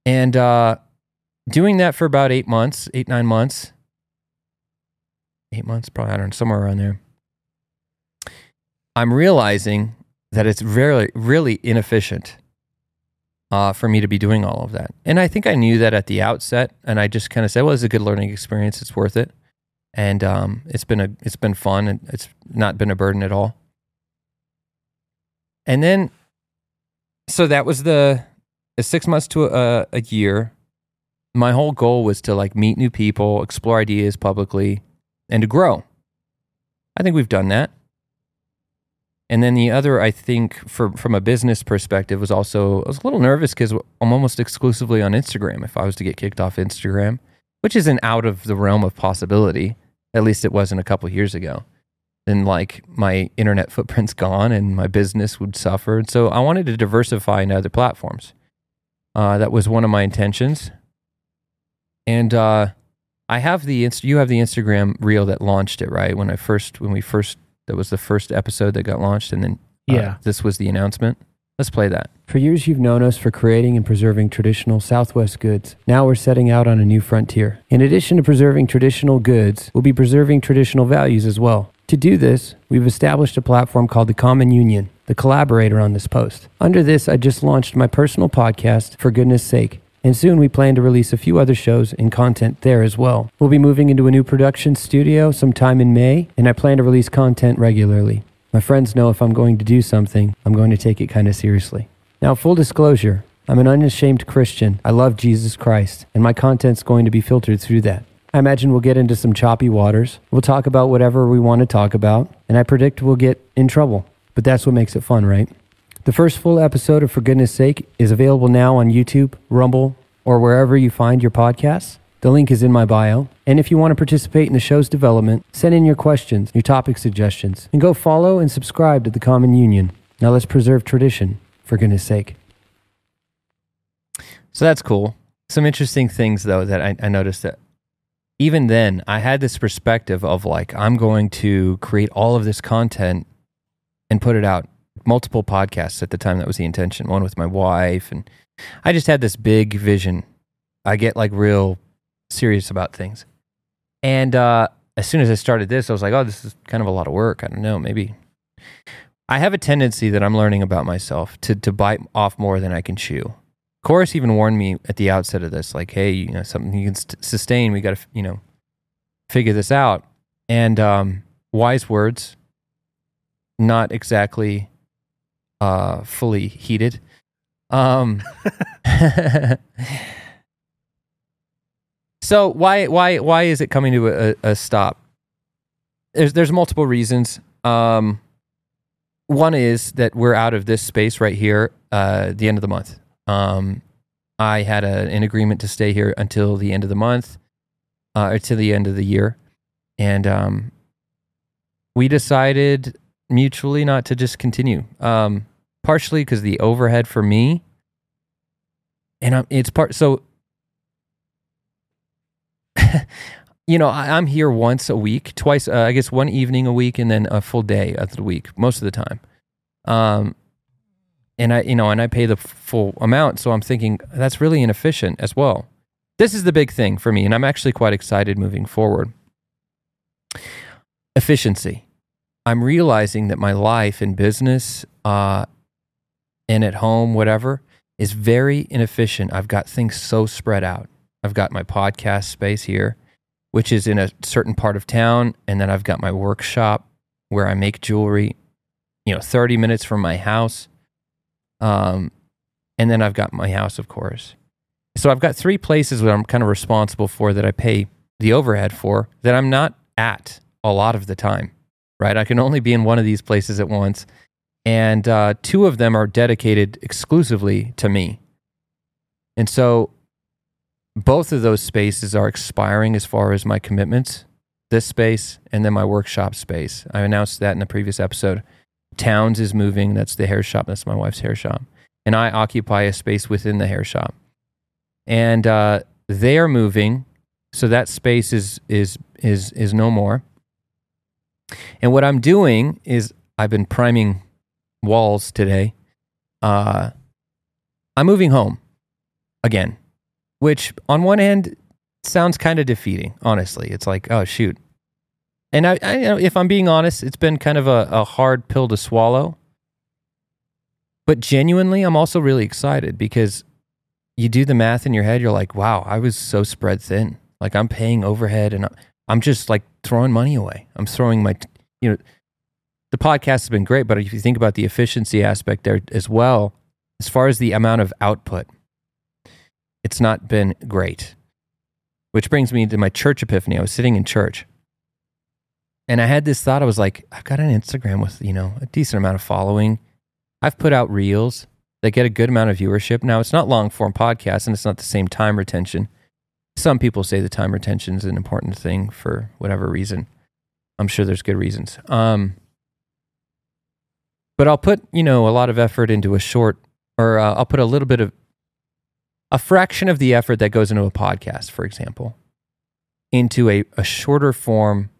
And uh, doing that for about eight months, eight, nine months, eight months, probably, I don't know, somewhere around there. I'm realizing that it's very, really inefficient uh, for me to be doing all of that. And I think I knew that at the outset. And I just kind of said, well, it's a good learning experience. It's worth it. And um, it's been a, it's been fun and it's not been a burden at all. And then, so that was the, the six months to a, a year my whole goal was to like meet new people, explore ideas publicly, and to grow. I think we've done that. And then the other, I think, for, from a business perspective, was also I was a little nervous because I'm almost exclusively on Instagram. If I was to get kicked off Instagram, which isn't out of the realm of possibility, at least it wasn't a couple years ago, then like my internet footprint's gone and my business would suffer. And so I wanted to diversify into other platforms. Uh, that was one of my intentions. And uh, I have the you have the Instagram reel that launched it right when I first when we first that was the first episode that got launched, and then uh, Yeah. this was the announcement. Let's play that. For years, you've known us for creating and preserving traditional Southwest goods. Now we're setting out on a new frontier. In addition to preserving traditional goods, we'll be preserving traditional values as well. To do this, we've established a platform called the Common Union, the collaborator on this post. Under this, I just launched my personal podcast, For Goodness Sake, And soon we plan to release a few other shows and content there as well. We'll be moving into a new production studio sometime in May, and I plan to release content regularly. My friends know if I'm going to do something, I'm going to take it kind of seriously. Now, full disclosure, I'm an unashamed Christian. I love Jesus Christ, and my content's going to be filtered through that. I imagine we'll get into some choppy waters. We'll talk about whatever we want to talk about, and I predict we'll get in trouble. But that's what makes it fun, right? The first full episode of For Goodness Sake is available now on YouTube, Rumble, or wherever you find your podcasts. The link is in my bio. And if you want to participate in the show's development, send in your questions, your topic suggestions, and go follow and subscribe to the Common Union. Now let's preserve tradition, for goodness sake. So that's cool. Some interesting things, though, that I, I noticed that even then, I had this perspective of like, I'm going to create all of this content and put it out. Multiple podcasts at the time, that was the intention. One with my wife. And I just had this big vision. I get like real serious about things. And uh, as soon as I started this, I was like, oh, this is kind of a lot of work. I don't know, maybe. I have a tendency that I'm learning about myself to, to bite off more than I can chew. Chorus even warned me at the outset of this, like, hey, you know, something you can st- sustain. We got to, you know, figure this out. And um, wise words, not exactly uh, fully heated. Um, so why why why is it coming to a, a stop? There's there's multiple reasons. Um, one is that we're out of this space right here uh, the end of the month. Um, I had a, an agreement to stay here until the end of the month, uh, or to the end of the year, and um, we decided mutually not to just continue. Um, partially because the overhead for me, and I'm, it's part so. you know, I, I'm here once a week, twice, uh, I guess one evening a week, and then a full day of the week, most of the time. Um, and I, you know, and I pay the full amount. So I'm thinking that's really inefficient as well. This is the big thing for me, and I'm actually quite excited moving forward. Efficiency. I'm realizing that my life in business uh, and at home, whatever, is very inefficient. I've got things so spread out. I've got my podcast space here, which is in a certain part of town, and then I've got my workshop where I make jewelry, you know, 30 minutes from my house. Um, and then I've got my house, of course. So I've got three places that I'm kind of responsible for that I pay the overhead for that I'm not at a lot of the time, right? I can only be in one of these places at once. And uh, two of them are dedicated exclusively to me. And so both of those spaces are expiring as far as my commitments this space and then my workshop space. I announced that in the previous episode. Towns is moving. That's the hair shop. That's my wife's hair shop. And I occupy a space within the hair shop. And uh, they are moving. So that space is, is, is, is no more. And what I'm doing is I've been priming walls today. Uh, I'm moving home again, which on one hand sounds kind of defeating, honestly. It's like, oh, shoot, and I, I if I'm being honest, it's been kind of a, a hard pill to swallow. But genuinely, I'm also really excited because you do the math in your head. You're like, wow, I was so spread thin. Like I'm paying overhead and I'm just like throwing money away. I'm throwing my, you know, the podcast has been great, but if you think about the efficiency aspect there as well, as far as the amount of output, it's not been great. Which brings me to my church epiphany. I was sitting in church and I had this thought. I was like, I've got an Instagram with, you know, a decent amount of following. I've put out reels that get a good amount of viewership. Now, it's not long form podcasts and it's not the same time retention. Some people say the time retention is an important thing for whatever reason. I'm sure there's good reasons. Um, but I'll put, you know, a lot of effort into a short, or uh, I'll put a little bit of, a fraction of the effort that goes into a podcast, for example, into a, a shorter form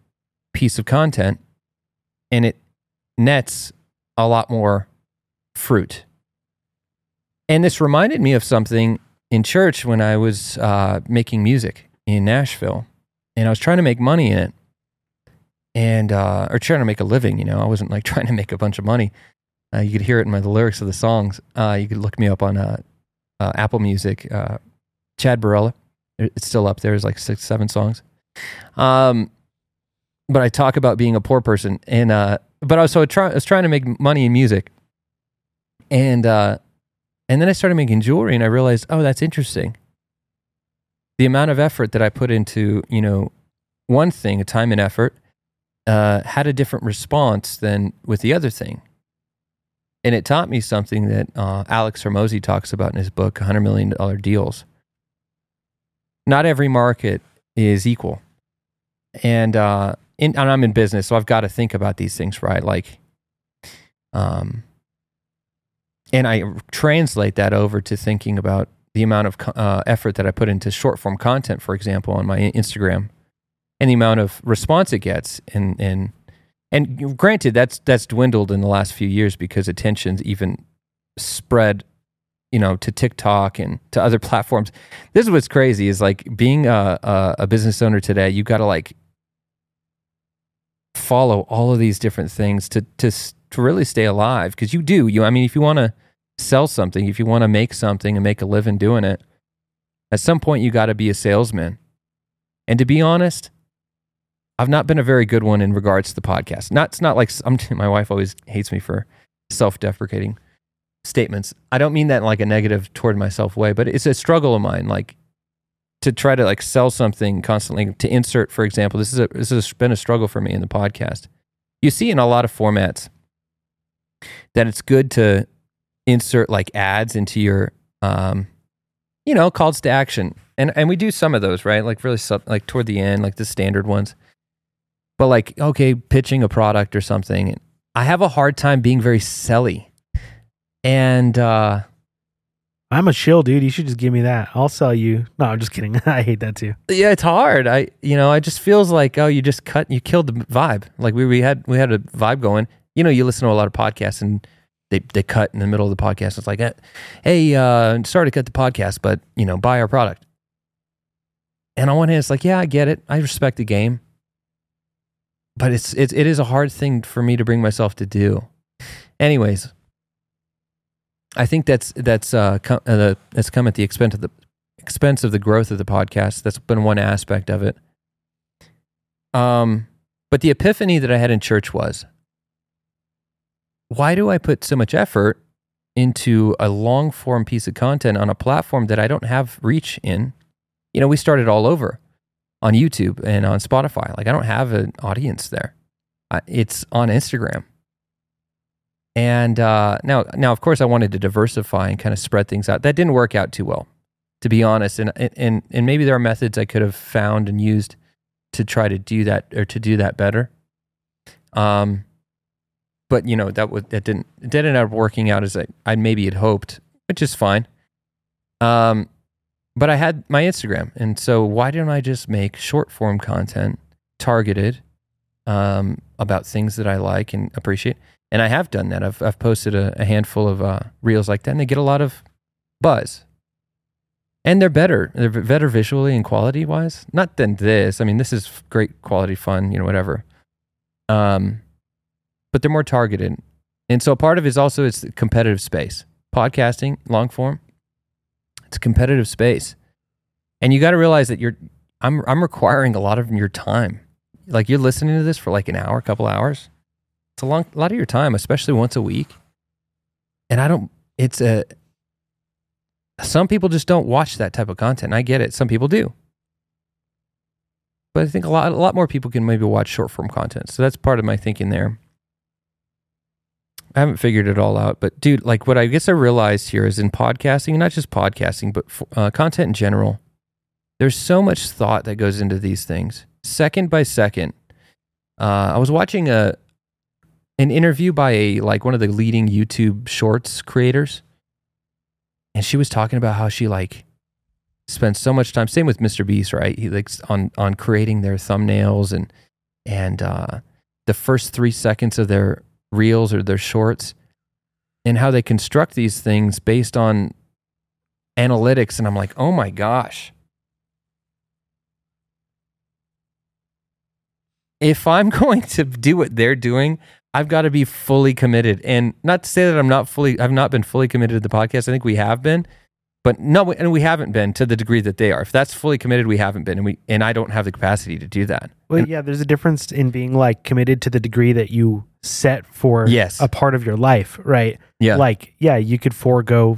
piece of content and it nets a lot more fruit. And this reminded me of something in church when I was uh, making music in Nashville and I was trying to make money in it and, uh, or trying to make a living, you know, I wasn't like trying to make a bunch of money. Uh, you could hear it in my, the lyrics of the songs. Uh, you could look me up on uh, uh, Apple Music, Chad Barella. It's still up there. There's like six, seven songs. Um, but I talk about being a poor person, and but I was so try, I was trying to make money in music, and and then I started making jewelry, and I realized, oh, that's interesting. The amount of effort that I put into, you know, one thing, a time and effort, uh, had a different response than with the other thing. And it taught me something that uh, Alex Hormozi talks about in his book, $100 million deals. Not every market is equal. And, uh, in, and I'm in business, so I've got to think about these things, right? Like, um, and I translate that over to thinking about the amount of uh, effort that I put into short form content, for example, on my Instagram, and the amount of response it gets. And and and granted, that's that's dwindled in the last few years because attention's even spread, you know, to TikTok and to other platforms. This is what's crazy is like being a a, a business owner today. You got to like follow all of these different things to to to really stay alive because you do. You i mean if you want to sell something if you want to make something and make a living doing it at some point you got to be a salesman. And to be honest i've not been a very good one in regards to the podcast. Not it's not like I'm, my wife always hates me for self-deprecating statements. I don't mean that in like a negative toward myself way but it's a struggle of mine like to try to like sell something constantly to insert for example this is a this has been a struggle for me in the podcast. You see in a lot of formats that it's good to insert like ads into your um you know calls to action and and we do some of those right like really sub, like toward the end like the standard ones but like okay pitching a product or something i have a hard time being very selly and uh I'm a chill dude. You should just give me that. I'll sell you. No, I'm just kidding. I hate that too. yeah it's hard i you know it just feels like oh you just cut you killed the vibe like we, we had we had a vibe going you know you listen to a lot of podcasts and they, they cut in the middle of the podcast. It's like eh, hey uh sorry to cut the podcast but you know buy our product. And on one hand it's like yeah i get it. I respect the game. But it's, it's it is a hard thing for me to bring myself to do. Anyways i think that's that's uh, com- uh that's come at the expense of the expense of the growth of the podcast. That's been one aspect of it. Um but the epiphany that i had in church was why do I put so much effort into a long form piece of content on a platform that I don't have reach in? You know, we started all over on YouTube and on Spotify. Like, I don't have an audience there. It's on Instagram. And uh, now, now, of course, I wanted to diversify and kind of spread things out. That didn't work out too well, to be honest. And and and maybe there are methods I could have found and used to try to do that or to do that better. Um, but you know that was that didn't it didn't end up working out as I, I maybe had hoped, which is fine. Um, but I had my Instagram, and so why didn't I just make short form content targeted um, about things that I like and appreciate? And I have done that. I've I've posted a, a handful of uh, reels like that, and they get a lot of buzz. And they're better. They're better visually and quality wise. Not than this. I mean, this is great quality fun. You know, whatever. Um, but they're more targeted. And so part of it is also it's competitive space. Podcasting, long form, it's a competitive space. And you got to realize that you're I'm I'm requiring a lot of your time. Like you're listening to this for like an hour, a couple hours. It's a long a lot of your time, especially once a week. And I don't it's a some people just don't watch that type of content. I get it. Some people do. But I think a lot a lot more people can maybe watch short form content. So that's part of my thinking there. I haven't figured it all out, but dude, like what I guess I realized here is in podcasting, not just podcasting, but uh, content in general, there's so much thought that goes into these things, second by second. Uh, I was watching a an interview by a like one of the leading YouTube Shorts creators, and she was talking about how she like spends so much time. Same with Mr. Beast, right? He likes on on creating their thumbnails and and uh, the first three seconds of their reels or their shorts and how they construct these things based on analytics. And I'm like, oh my gosh. If I'm going to do what they're doing, I've got to be fully committed. And not to say that I'm not fully, I've not been fully committed to the podcast. I think we have been, But no, and we haven't been to the degree that they are. If that's fully committed, we haven't been, and we and I don't have the capacity to do that. Well, And- yeah, there's a difference in being like committed to the degree that you set for Yes. a part of your life, right? yeah, Like, yeah, you could forego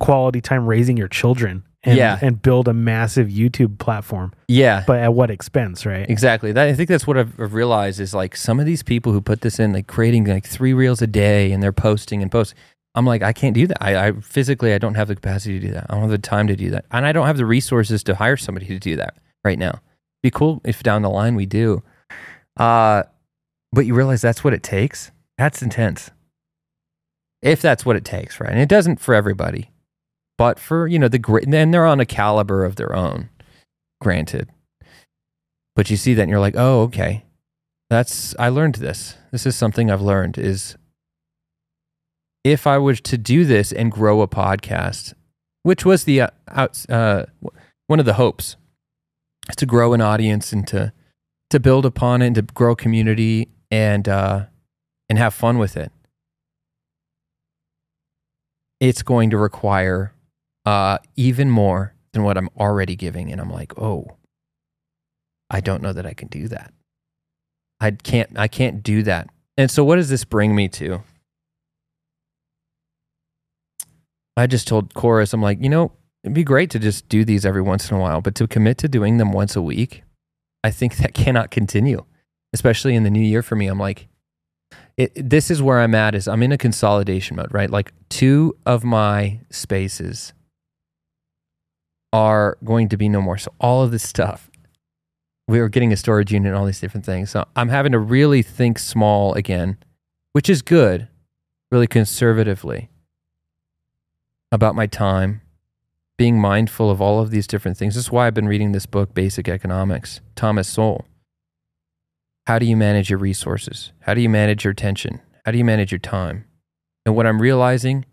quality time raising your children and, Yeah. and build a massive YouTube platform, yeah, but at what expense, right? Exactly. That, I think that's what I've, I've realized is like some of these people who put this in, like creating like three reels a day and they're posting and posting. I'm like, I can't do that. I, I physically, I don't have the capacity to do that. I don't have the time to do that. And I don't have the resources to hire somebody to do that right now. Be cool if down the line we do. Uh, but you realize that's what it takes. That's intense. If that's what it takes, right? And it doesn't for everybody, but for, you know, the great, and they're on a caliber of their own, granted. But you see that and you're like, oh, okay. That's, I learned this. This is something I've learned is if I was to do this and grow a podcast, which was the, uh, outs uh, one of the hopes, is to grow an audience and to, to build upon it and to grow community and, uh, and have fun with it. It's going to require uh, even more than what I'm already giving. And I'm like, oh, I don't know that I can do that. I can't I can't do that. And so what does this bring me to? I just told Chorus, I'm like, you know, it'd be great to just do these every once in a while, but to commit to doing them once a week, I think that cannot continue, especially in the new year for me. I'm like, it, this is where I'm at is I'm in a consolidation mode, right? Like two of my spaces are going to be no more. So all of this stuff, we were getting a storage unit and all these different things. So I'm having to really think small again, which is good, really conservatively about my time, being mindful of all of these different things. This is why I've been reading this book, Basic Economics, Thomas Sowell. How do you manage your resources? How do you manage your attention? How do you manage your time? And what I'm realizing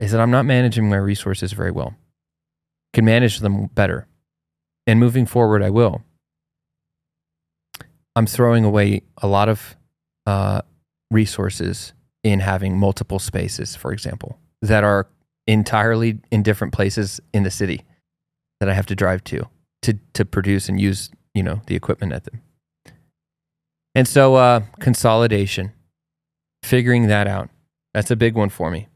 is that I'm not managing my resources very well. Can manage them better. And moving forward, I will. I'm throwing away a lot of uh, resources in having multiple spaces, for example, that are entirely in different places in the city that I have to drive to to to produce and use, you know, the equipment at them. And so uh, consolidation, figuring that out, that's a big one for me.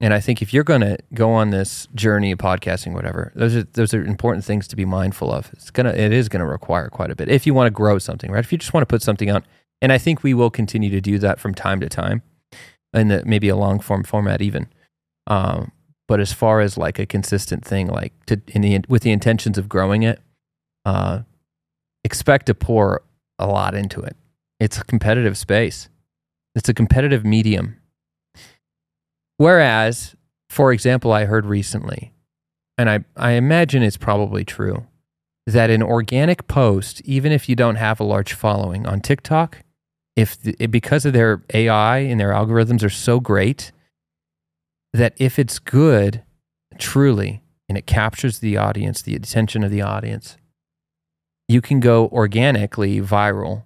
And I think if you're going to go on this journey of podcasting, whatever, those are those are important things to be mindful of. It's gonna it is gonna require quite a bit if you want to grow something, right? If you just want to put something out, and I think we will continue to do that from time to time, in maybe a long form format even. Um, but as far as like a consistent thing, like to in the with the intentions of growing it, uh, expect to pour a lot into it. It's a competitive space. It's a competitive medium. Whereas, for example, I heard recently, and I, I imagine it's probably true, that an organic post, even if you don't have a large following on TikTok, if the, because of their AI and their algorithms are so great, that if it's good, truly, and it captures the audience, the attention of the audience, you can go organically viral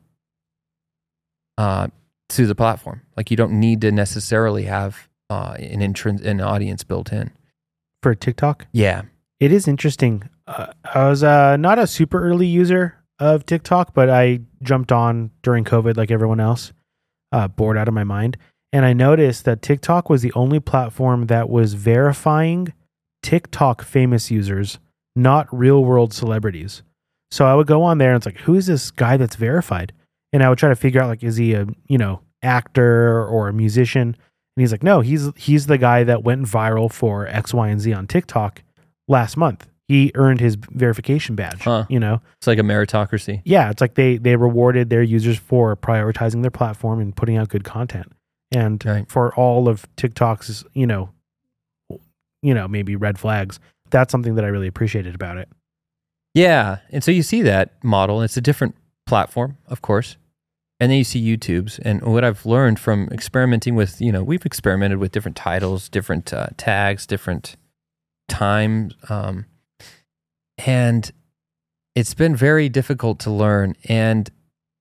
uh, to the platform. Like you don't need to necessarily have uh, an intrin- an audience built in. For TikTok, Yeah, it is interesting. Uh, I was uh, not a super early user of TikTok, but I jumped on during COVID like everyone else, uh, bored out of my mind. And I noticed that TikTok was the only platform that was verifying TikTok famous users, not real world celebrities. So I would go on there and it's like, who is this guy that's verified? And I would try to figure out like, is he a you know actor or a musician? And he's like, no, he's he's the guy that went viral for X, Y, and Z on TikTok last month. He earned his verification badge. Huh. You know, it's like a meritocracy. yeah, it's like they they rewarded their users for prioritizing their platform and putting out good content. And Right. for all of TikTok's, you know, you know, maybe red flags, that's something that I really appreciated about it. Yeah, and so you see that model. and It's a different platform, of course, and then you see YouTube's. And what I've learned from experimenting with, you know, we've experimented with different titles, different uh, tags, different times, um, and it's been very difficult to learn. And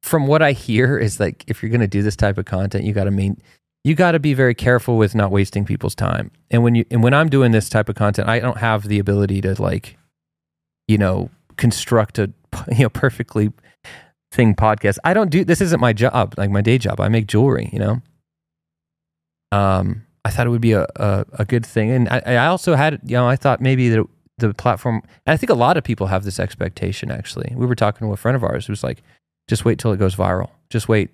from what I hear, is like if you're going to do this type of content, you got to main, you got to be very careful with not wasting people's time. And when you and when I'm doing this type of content, I don't have the ability to like, you know, construct a you know perfectly thing podcast. I don't do this. Isn't my job, like my day job. I make jewelry. You know. Um, I thought it would be a a, a good thing, and I, I also had you know I thought maybe that the platform. I think a lot of people have this expectation. Actually, we were talking to a friend of ours who was like, "Just wait till it goes viral. Just wait."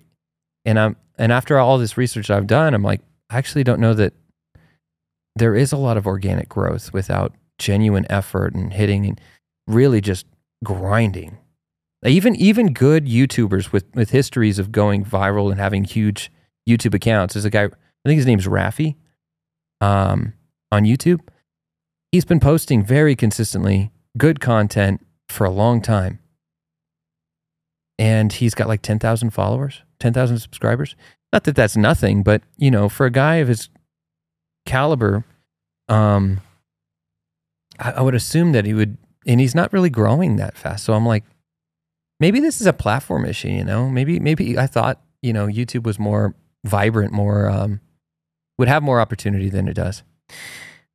And I'm and after all this research I've done, I'm like, I actually don't know that there is a lot of organic growth without genuine effort and hitting and really just grinding. Even even good YouTubers with with histories of going viral and having huge YouTube accounts. There's a guy, I think his name's Rafi, um, on YouTube. He's been posting very consistently good content for a long time. And he's got like 10,000 followers, 10,000 subscribers. Not that that's nothing, but you know, for a guy of his caliber, um, I, I would assume that he would, and he's not really growing that fast. So I'm like, maybe this is a platform issue. You know, maybe maybe I thought you know YouTube was more vibrant, more um, would have more opportunity than it does.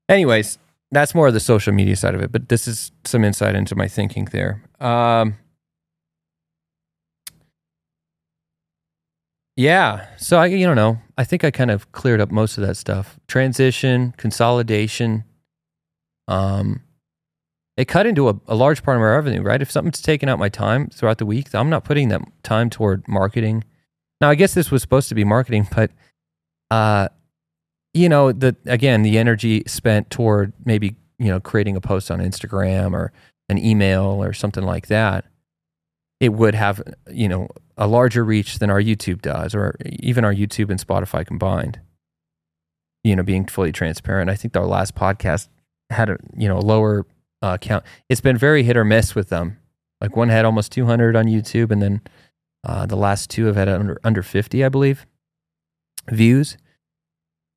Anyways, that's more of the social media side of it, but this is some insight into my thinking there. Um, yeah, so I you don't know. I think I kind of cleared up most of that stuff. Transition, consolidation. Um, it cut into a, a large part of my revenue, right? If something's taking out my time throughout the week, I'm not putting that time toward marketing. Now, I guess this was supposed to be marketing, but uh, you know, the again, the energy spent toward maybe you know creating a post on Instagram or an email or something like that, it would have you know a larger reach than our YouTube does, or even our YouTube and Spotify combined. You know, being fully transparent, I think our last podcast had a you know a lower uh, count. It's been very hit or miss with them. Like one had almost 200 on YouTube, and then uh, the last two have had under under 50, I believe, views.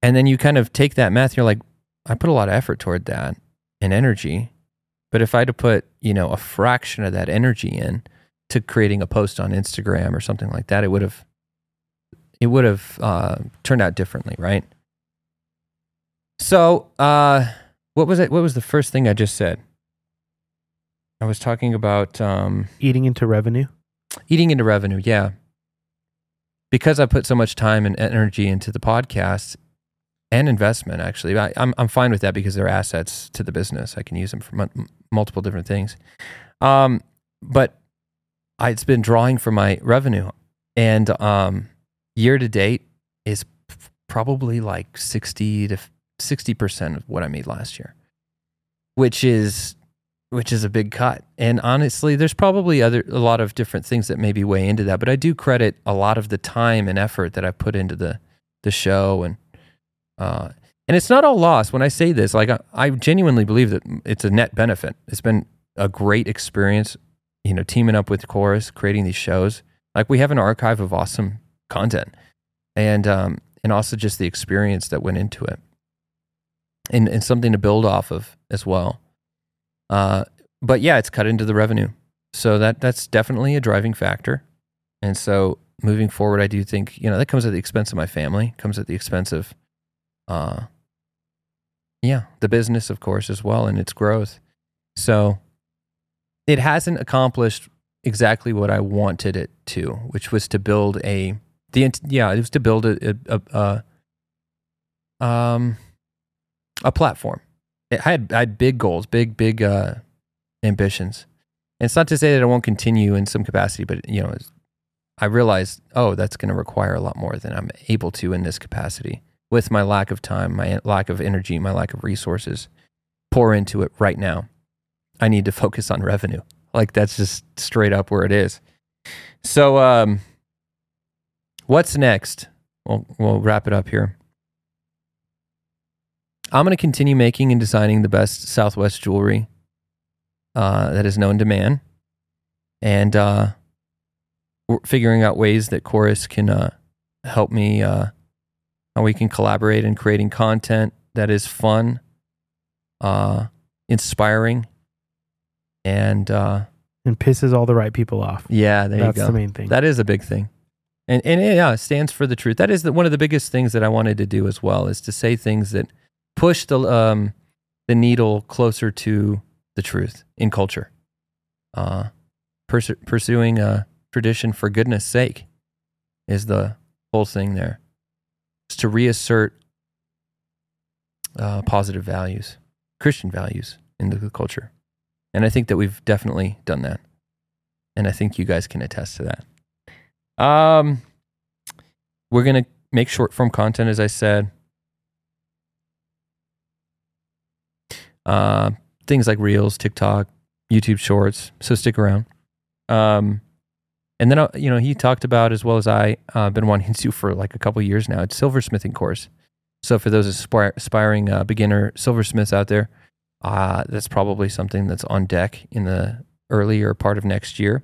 And then you kind of take that math. You're like, I put a lot of effort toward that and energy, but if I had to put you know a fraction of that energy in to creating a post on Instagram or something like that, it would have it would have uh, turned out differently, right? So, uh, what was it? What was the first thing I just said? I was talking about um, Eating into revenue. eating into revenue. Yeah, because I put so much time and energy into the podcast and investment. Actually, I, I'm I'm fine with that because they're assets to the business. I can use them for mu- multiple different things. Um, but it's been drawing from my revenue, and um, year to date is probably like sixty to sixty percent of what I made last year, which is which is a big cut. And honestly, there's probably other a lot of different things that maybe weigh into that, but I do credit a lot of the time and effort that I put into the the show and uh, and it's not all lost when I say this. Like I, I genuinely believe that it's a net benefit. It's been a great experience, you know, teaming up with Chorus, creating these shows. Like we have an archive of awesome content, and um, and also just the experience that went into it, and and something to build off of as well. Uh, but yeah, it's cut into the revenue, so that that's definitely a driving factor. And so moving forward, I do think you know that comes at the expense of my family, comes at the expense of uh, yeah, the business, of course, as well, and its growth. So it hasn't accomplished exactly what I wanted it to, which was to build a the yeah, it was to build a a, a, um a platform. It had I had big goals, big big uh, ambitions. And it's not to say that it won't continue in some capacity, but you know, I realized, oh, that's going to require a lot more than I'm able to in this capacity with my lack of time, my lack of energy, my lack of resources, pour into it right now. I need to focus on revenue. Like that's just straight up where it is. So, um, what's next? We'll, we'll wrap it up here. I'm going to continue making and designing the best Southwest jewelry uh, that is known to man, and uh, figuring out ways that Chorus can uh, help me uh, how we can collaborate in creating content that is fun, uh, inspiring, and uh, And pisses all the right people off. yeah, there That's you go. the main thing. That is a big thing. And and it, yeah, it stands for the truth. That is the, one of the biggest things that I wanted to do as well is to say things that push the um the needle closer to the truth in culture. Uh, pers- pursuing a tradition for goodness sake is the whole thing there. It's to reassert uh, positive values, Christian values into the culture. And I think that we've definitely done that. And I think you guys can attest to that. Um, we're going to make short form content, as I said. Uh, things like Reels, TikTok, YouTube Shorts. So stick around. Um, and then, uh, you know, he talked about, as well as I, uh, been wanting to for like a couple years now, it's silversmithing course. So for those aspire, aspiring uh, beginner silversmiths out there, uh, that's probably something that's on deck in the earlier part of next year.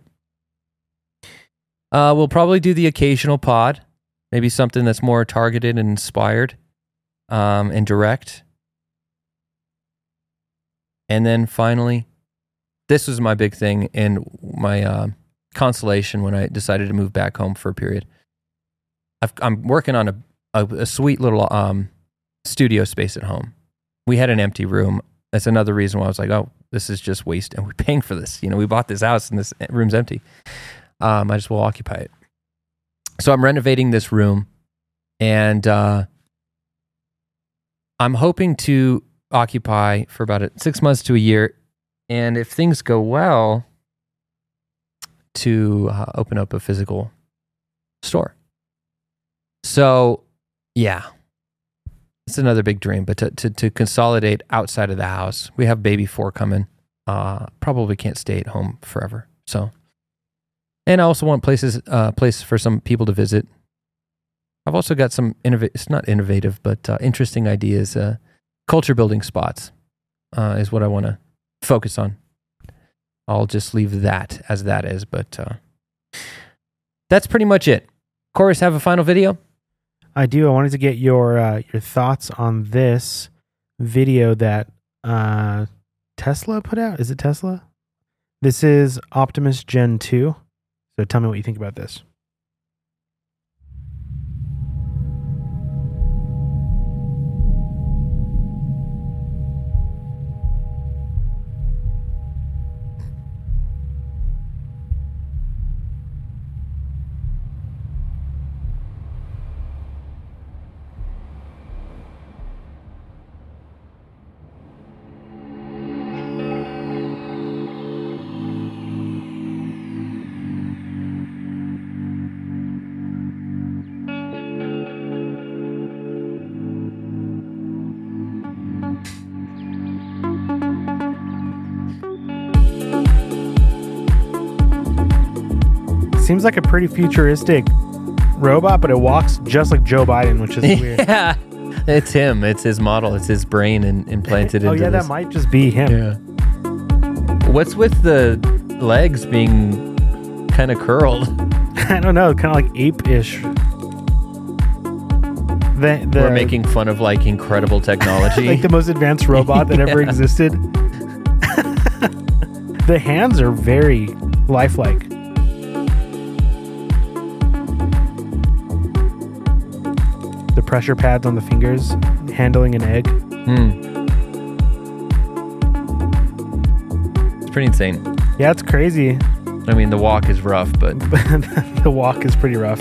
Uh, we'll probably do the occasional pod, maybe something that's more targeted and inspired um, and direct. And then finally, this was my big thing and my uh, consolation when I decided to move back home for a period. I've, I'm working on a, a, a sweet little um, studio space at home. We had an empty room. That's another reason why I was like, oh, this is just waste. And we're paying for this. You know, we bought this house and this room's empty. Um, I just will occupy it. So I'm renovating this room and uh, I'm hoping to occupy for about six months to a year. And if things go well, to uh, open up a physical store. So, yeah, it's another big dream. But to, to, to consolidate outside of the house, we have baby four coming. Uh, probably can't stay at home forever. So, and I also want places, uh, place for some people to visit. I've also got some innovative, it's not innovative, but uh, interesting ideas. Uh, culture building spots uh, is what I want to focus on. I'll just leave that as that is. But uh, that's pretty much it. Chorus, have a final video? I do. I wanted to get your uh, your thoughts on this video that uh, Tesla put out. Is it Tesla? This is Optimus Gen 2. So tell me what you think about this. Seems like a pretty futuristic robot, but it walks just like Joe Biden, which is weird. yeah, it's him. It's his model. It's his brain in, implanted oh into yeah, this. that might just be him. Yeah. What's with the legs being kind of curled? I don't know, kind of like ape-ish. The, the, We're making fun of like incredible technology. like the most advanced robot that ever existed. the hands are very lifelike. Pressure pads on the fingers, handling an egg. Hmm. It's pretty insane. Yeah, it's crazy. I mean, the walk is rough, but the walk is pretty rough.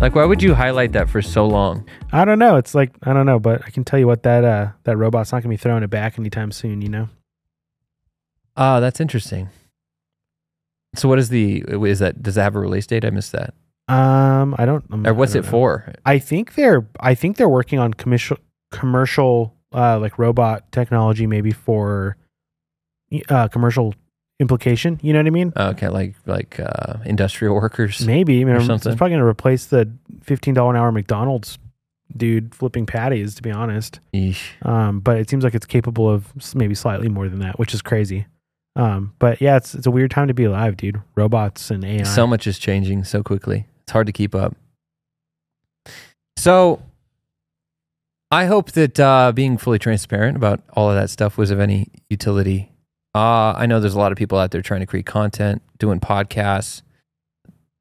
like, why would you highlight that for so long? I don't know. It's like I don't know, but I can tell you what that uh that robot's not gonna be throwing it back anytime soon. You know. Ah, that's interesting. So, what is the is that? Does it have a release date? I missed that. Um, I don't. um, Or what's it don't know. for? I think they're I think they're working on commercial commercial uh like robot technology maybe for uh commercial implication, you know what I mean? Okay, like like uh, industrial workers. Maybe I mean, it's probably going to replace the $15 an hour McDonald's dude flipping patties to be honest. Yeesh. Um but it seems like it's capable of maybe slightly more than that, which is crazy. Um but yeah, it's it's a weird time to be alive, dude. Robots and AI. So much is changing so quickly. It's hard to keep up. So, I hope that uh, being fully transparent about all of that stuff was of any utility. Uh, I know there's a lot of people out there trying to create content, doing podcasts,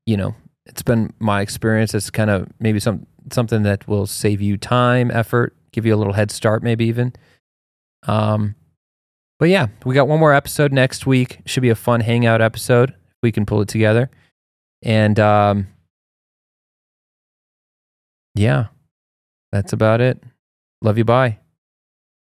you know, it's been my experience. It's kind of maybe some something that will save you time, effort, give you a little head start, maybe even. Um, but yeah, we got one more episode next week. Should be a fun hangout episode. We can pull it together, and um, yeah, that's about it. Love you. Bye.